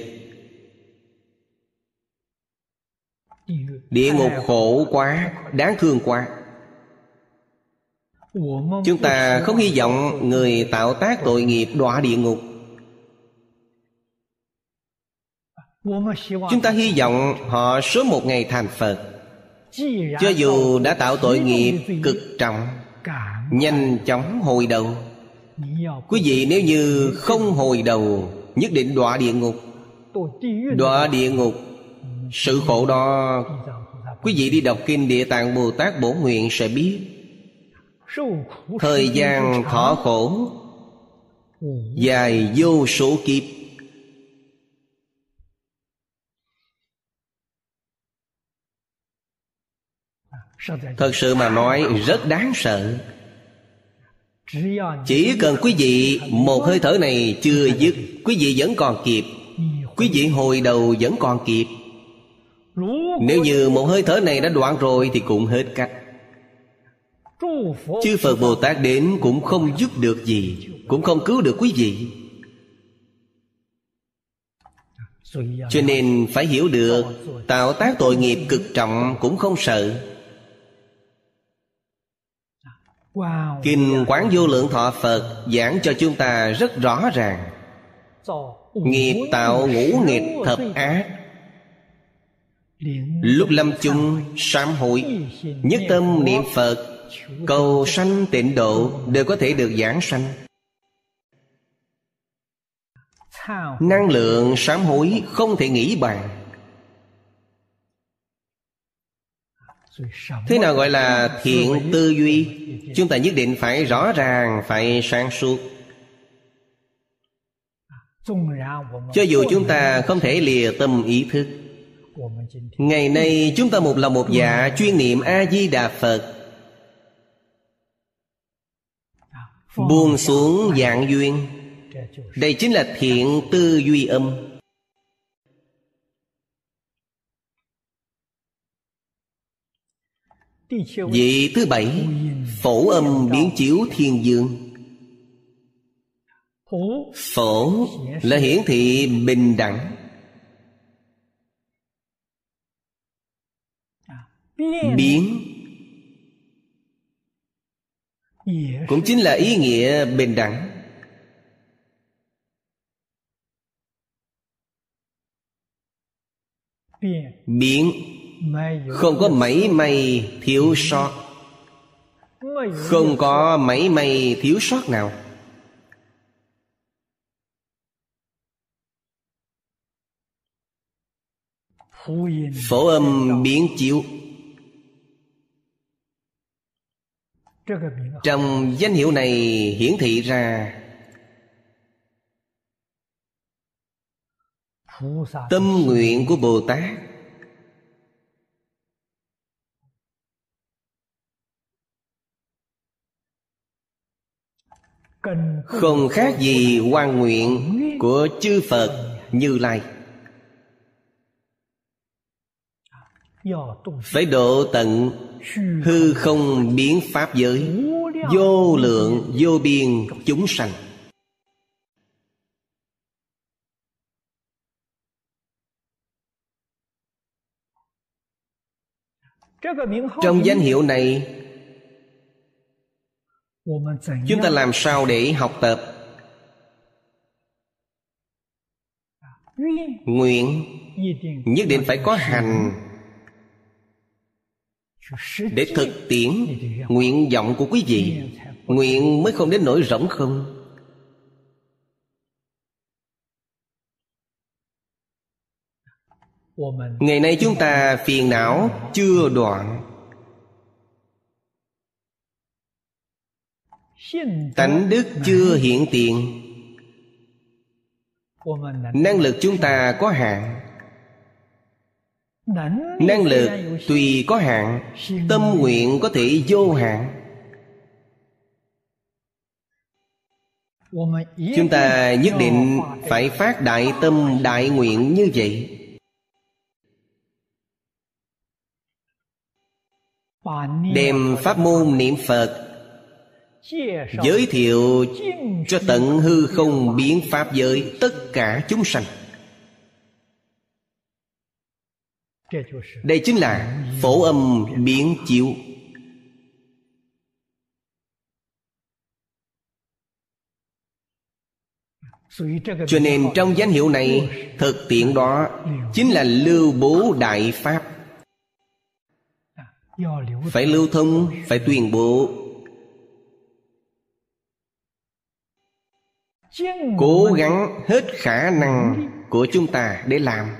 B: Địa ngục khổ quá, đáng thương quá. Chúng ta không hy vọng người tạo tác tội nghiệp đọa địa ngục. Chúng ta hy vọng họ sớm một ngày thành phật. Cho dù đã tạo tội nghiệp cực trọng nhanh chóng hồi đầu. Quý vị nếu như không hồi đầu nhất định đọa địa ngục. Đọa địa ngục sự khổ đó quý vị đi đọc kinh địa tạng bồ tát bổ nguyện sẽ biết. Thời gian thọ khổ dài vô số kiếp thật sự mà nói rất đáng sợ. Chỉ cần quý vị một hơi thở này chưa dứt quý vị vẫn còn kịp. Quý vị hồi đầu vẫn còn kịp. Nếu như một hơi thở này đã đoạn rồi thì cũng hết cách. Chư phật bồ tát đến cũng không giúp được gì cũng không cứu được quý vị. Cho nên phải hiểu được tạo tác tội nghiệp cực trọng cũng không sợ Kinh Quán Vô Lượng Thọ Phật giảng cho chúng ta rất rõ ràng. Nghiệp tạo ngũ nghịch thập ác. Lúc lâm chung sám hội Nhất tâm niệm Phật Cầu sanh tịnh độ Đều có thể được giảng sanh. Năng lượng sám hối không thể nghĩ bàn thế nào gọi là thiện tư duy? chúng ta nhất định phải rõ ràng phải sáng suốt. Cho dù chúng ta không thể lìa tâm ý thức ngày nay chúng ta một lòng một dạ chuyên niệm a di đà phật. Buông xuống dạng duyên. Đây chính là thiện tư duy âm Vị thứ bảy, Phổ âm biến chiếu thiên dương. Phổ là hiển thị bình đẳng. Biến Cũng chính là ý nghĩa bình đẳng. Biến không có mảy may thiếu sót. Không có mảy may thiếu sót nào. Phổ âm biến chiếu trong danh hiệu này hiển thị ra tâm nguyện của bồ tát. Không khác gì quan nguyện của chư phật như lai. Phải độ tận hư không biến pháp giới. vô lượng vô biên chúng sanh. Trong danh hiệu này chúng ta làm sao để học tập? Nguyện. Nhất định phải có hành. Để thực tiễn Nguyện vọng của quý vị Nguyện mới không đến nỗi rỗng không? Ngày nay chúng ta phiền não chưa đoạn Tánh đức chưa hiện tiền. Năng lực chúng ta có hạn. Năng lực tùy có hạn. Tâm nguyện có thể vô hạn. Chúng ta nhất định phải phát đại tâm đại nguyện như vậy. Đem pháp môn niệm Phật Giới thiệu cho tận hư không biến pháp giới tất cả chúng sanh. Đây chính là phổ âm biến chiếu. Cho nên trong danh hiệu này, Thực tiện đó Chính là lưu bố đại pháp. Phải lưu thông, Phải tuyên bố. Cố gắng hết khả năng của chúng ta để làm.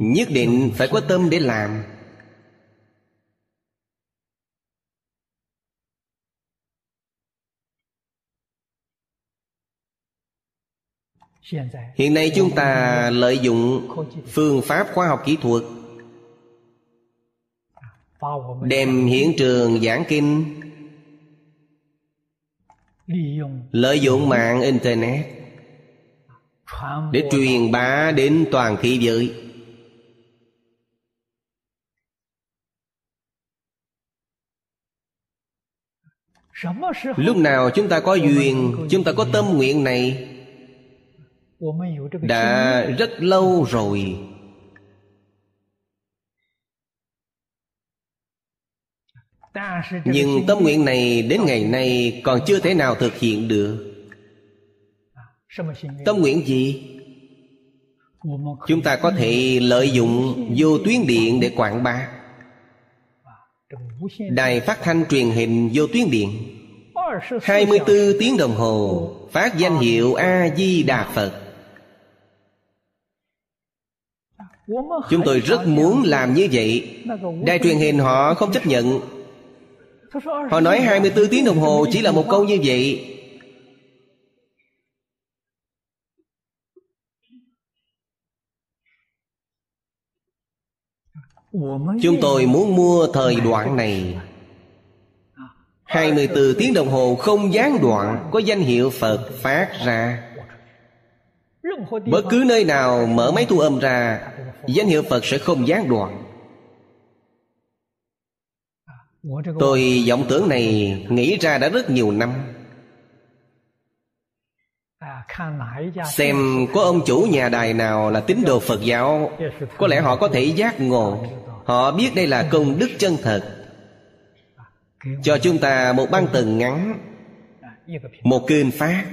B: Nhất định phải có tâm để làm. Hiện nay chúng ta lợi dụng phương pháp khoa học kỹ thuật Đem hiện trường giảng kinh. Lợi dụng mạng Internet Để truyền bá đến toàn thế giới. Lúc nào chúng ta có duyên Chúng ta có tâm nguyện này Đã rất lâu rồi Nhưng tâm nguyện này đến ngày nay Còn chưa thể nào thực hiện được. Tâm nguyện gì? Chúng ta có thể lợi dụng vô tuyến điện để quảng bá. Đài phát thanh truyền hình vô tuyến điện. 24 tiếng đồng hồ Phát danh hiệu A-di-đà Phật. Chúng tôi rất muốn làm như vậy. Đài truyền hình họ không chấp nhận Họ nói 24 tiếng đồng hồ chỉ là một câu như vậy. Chúng tôi muốn mua thời đoạn này. 24 tiếng đồng hồ không gián đoạn Có danh hiệu Phật phát ra. Bất cứ nơi nào mở máy thu âm ra Danh hiệu Phật sẽ không gián đoạn Tôi vọng tưởng này nghĩ ra đã rất nhiều năm. Xem có ông chủ nhà đài nào là tín đồ Phật giáo Có lẽ họ có thể giác ngộ. Họ biết đây là công đức chân thật. Cho chúng ta một băng tầng ngắn Một kinh phát.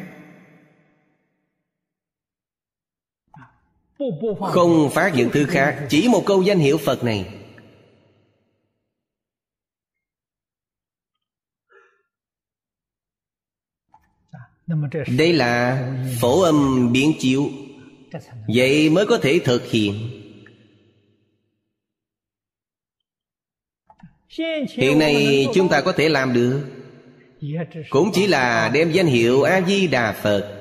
B: Không phát những thứ khác Chỉ một câu danh hiệu Phật này đây là phổ âm biến chiếu. Vậy mới có thể thực hiện. Hiện nay chúng ta có thể làm được. Cũng chỉ là đem danh hiệu a di đà phật.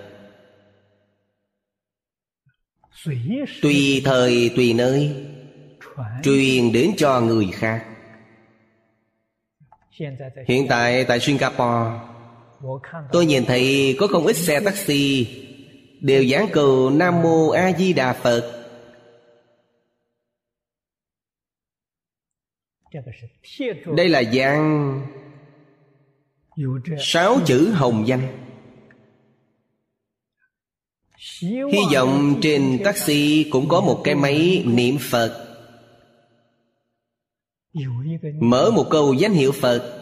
B: Tùy thời, tùy nơi. Truyền đến cho người khác. Hiện tại tại singapore Tôi nhìn thấy có không ít xe taxi, Đều dán cầu Nam Mô A Di Đà Phật. Đây là giang Sáu chữ hồng danh. Hy vọng trên taxi cũng có một cái máy niệm Phật. Mở một câu danh hiệu Phật.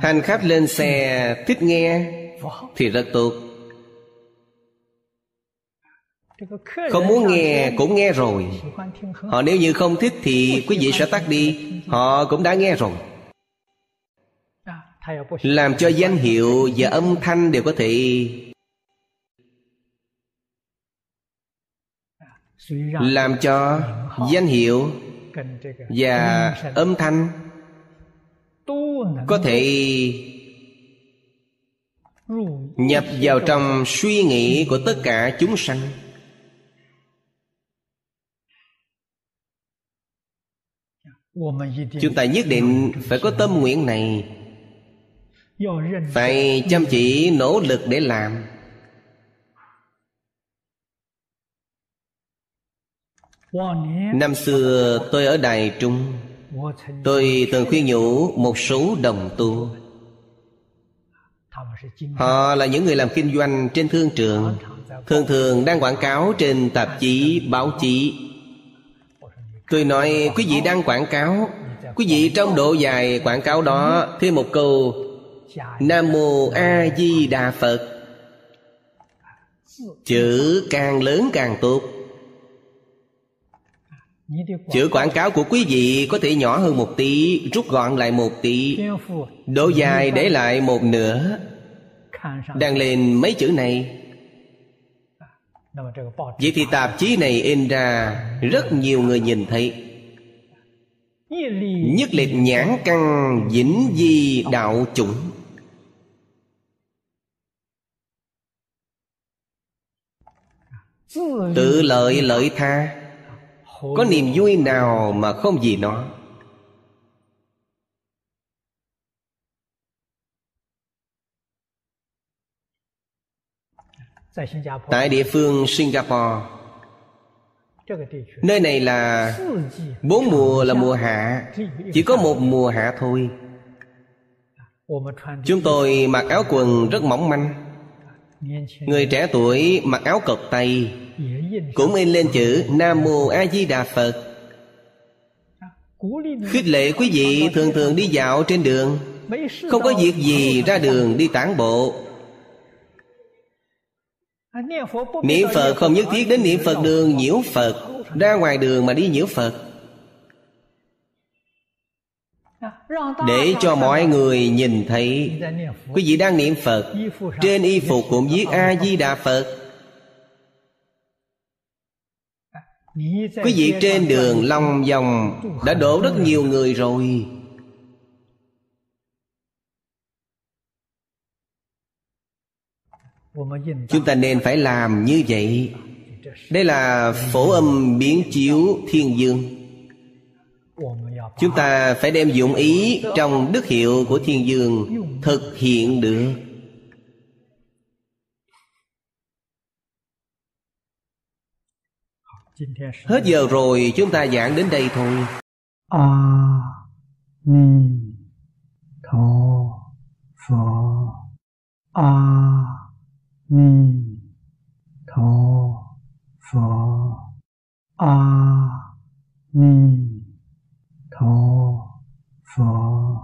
B: Hành khách lên xe thích nghe Thì rất tốt. Không muốn nghe cũng nghe rồi. Họ nếu như không thích thì quý vị sẽ tắt đi. Họ cũng đã nghe rồi. Làm cho danh hiệu và âm thanh đều có thể Làm cho danh hiệu và âm thanh có thể nhập vào trong suy nghĩ của tất cả chúng sanh. Chúng ta nhất định phải có tâm nguyện này. Phải chăm chỉ, nỗ lực để làm. Năm xưa tôi ở đài trung tôi từng khuyên nhủ một số đồng tu. Họ là những người làm kinh doanh trên thương trường. Thường thường đang quảng cáo trên tạp chí, báo chí. Tôi nói, quý vị đang quảng cáo. Quý vị trong độ dài quảng cáo đó thêm một câu, nam mô a di đà phật. Chữ càng lớn càng tốt. Chữ quảng cáo của quý vị có thể nhỏ hơn một tí, Rút gọn lại một tí Độ dài để lại một nửa. Đang lên mấy chữ này. Vậy thì tạp chí này in ra, Rất nhiều người nhìn thấy. Nhất liệt nhãn căn dĩnh di đạo chủng. Tự lợi lợi tha có niềm vui nào mà không vì nó? Tại địa phương singapore. Nơi này là bốn mùa là mùa hạ. chỉ có một mùa hạ thôi. Chúng tôi mặc áo quần rất mỏng manh. Người trẻ tuổi mặc áo cộc tay cũng in lên chữ nam mô a di đà phật. Khích lệ quý vị thường thường đi dạo trên đường. Không có việc gì ra đường đi tản bộ. Niệm phật không nhất thiết đến niệm phật đường nhiễu phật, ra ngoài đường mà đi nhiễu phật. Để cho mọi người nhìn thấy, quý vị đang niệm phật, trên y phục cũng viết a di đà phật. Quý vị trên đường long vòng đã đổ rất nhiều người rồi. Chúng ta nên phải làm như vậy. Đây là phổ âm biến chiếu thiên dương. Chúng ta phải đem dụng ý trong đức hiệu của thiên dương thực hiện được Hết giờ rồi chúng ta giảng đến đây thôi.
A: A Ni Tho Phở A Ni Tho Phở A Ni Tho Phở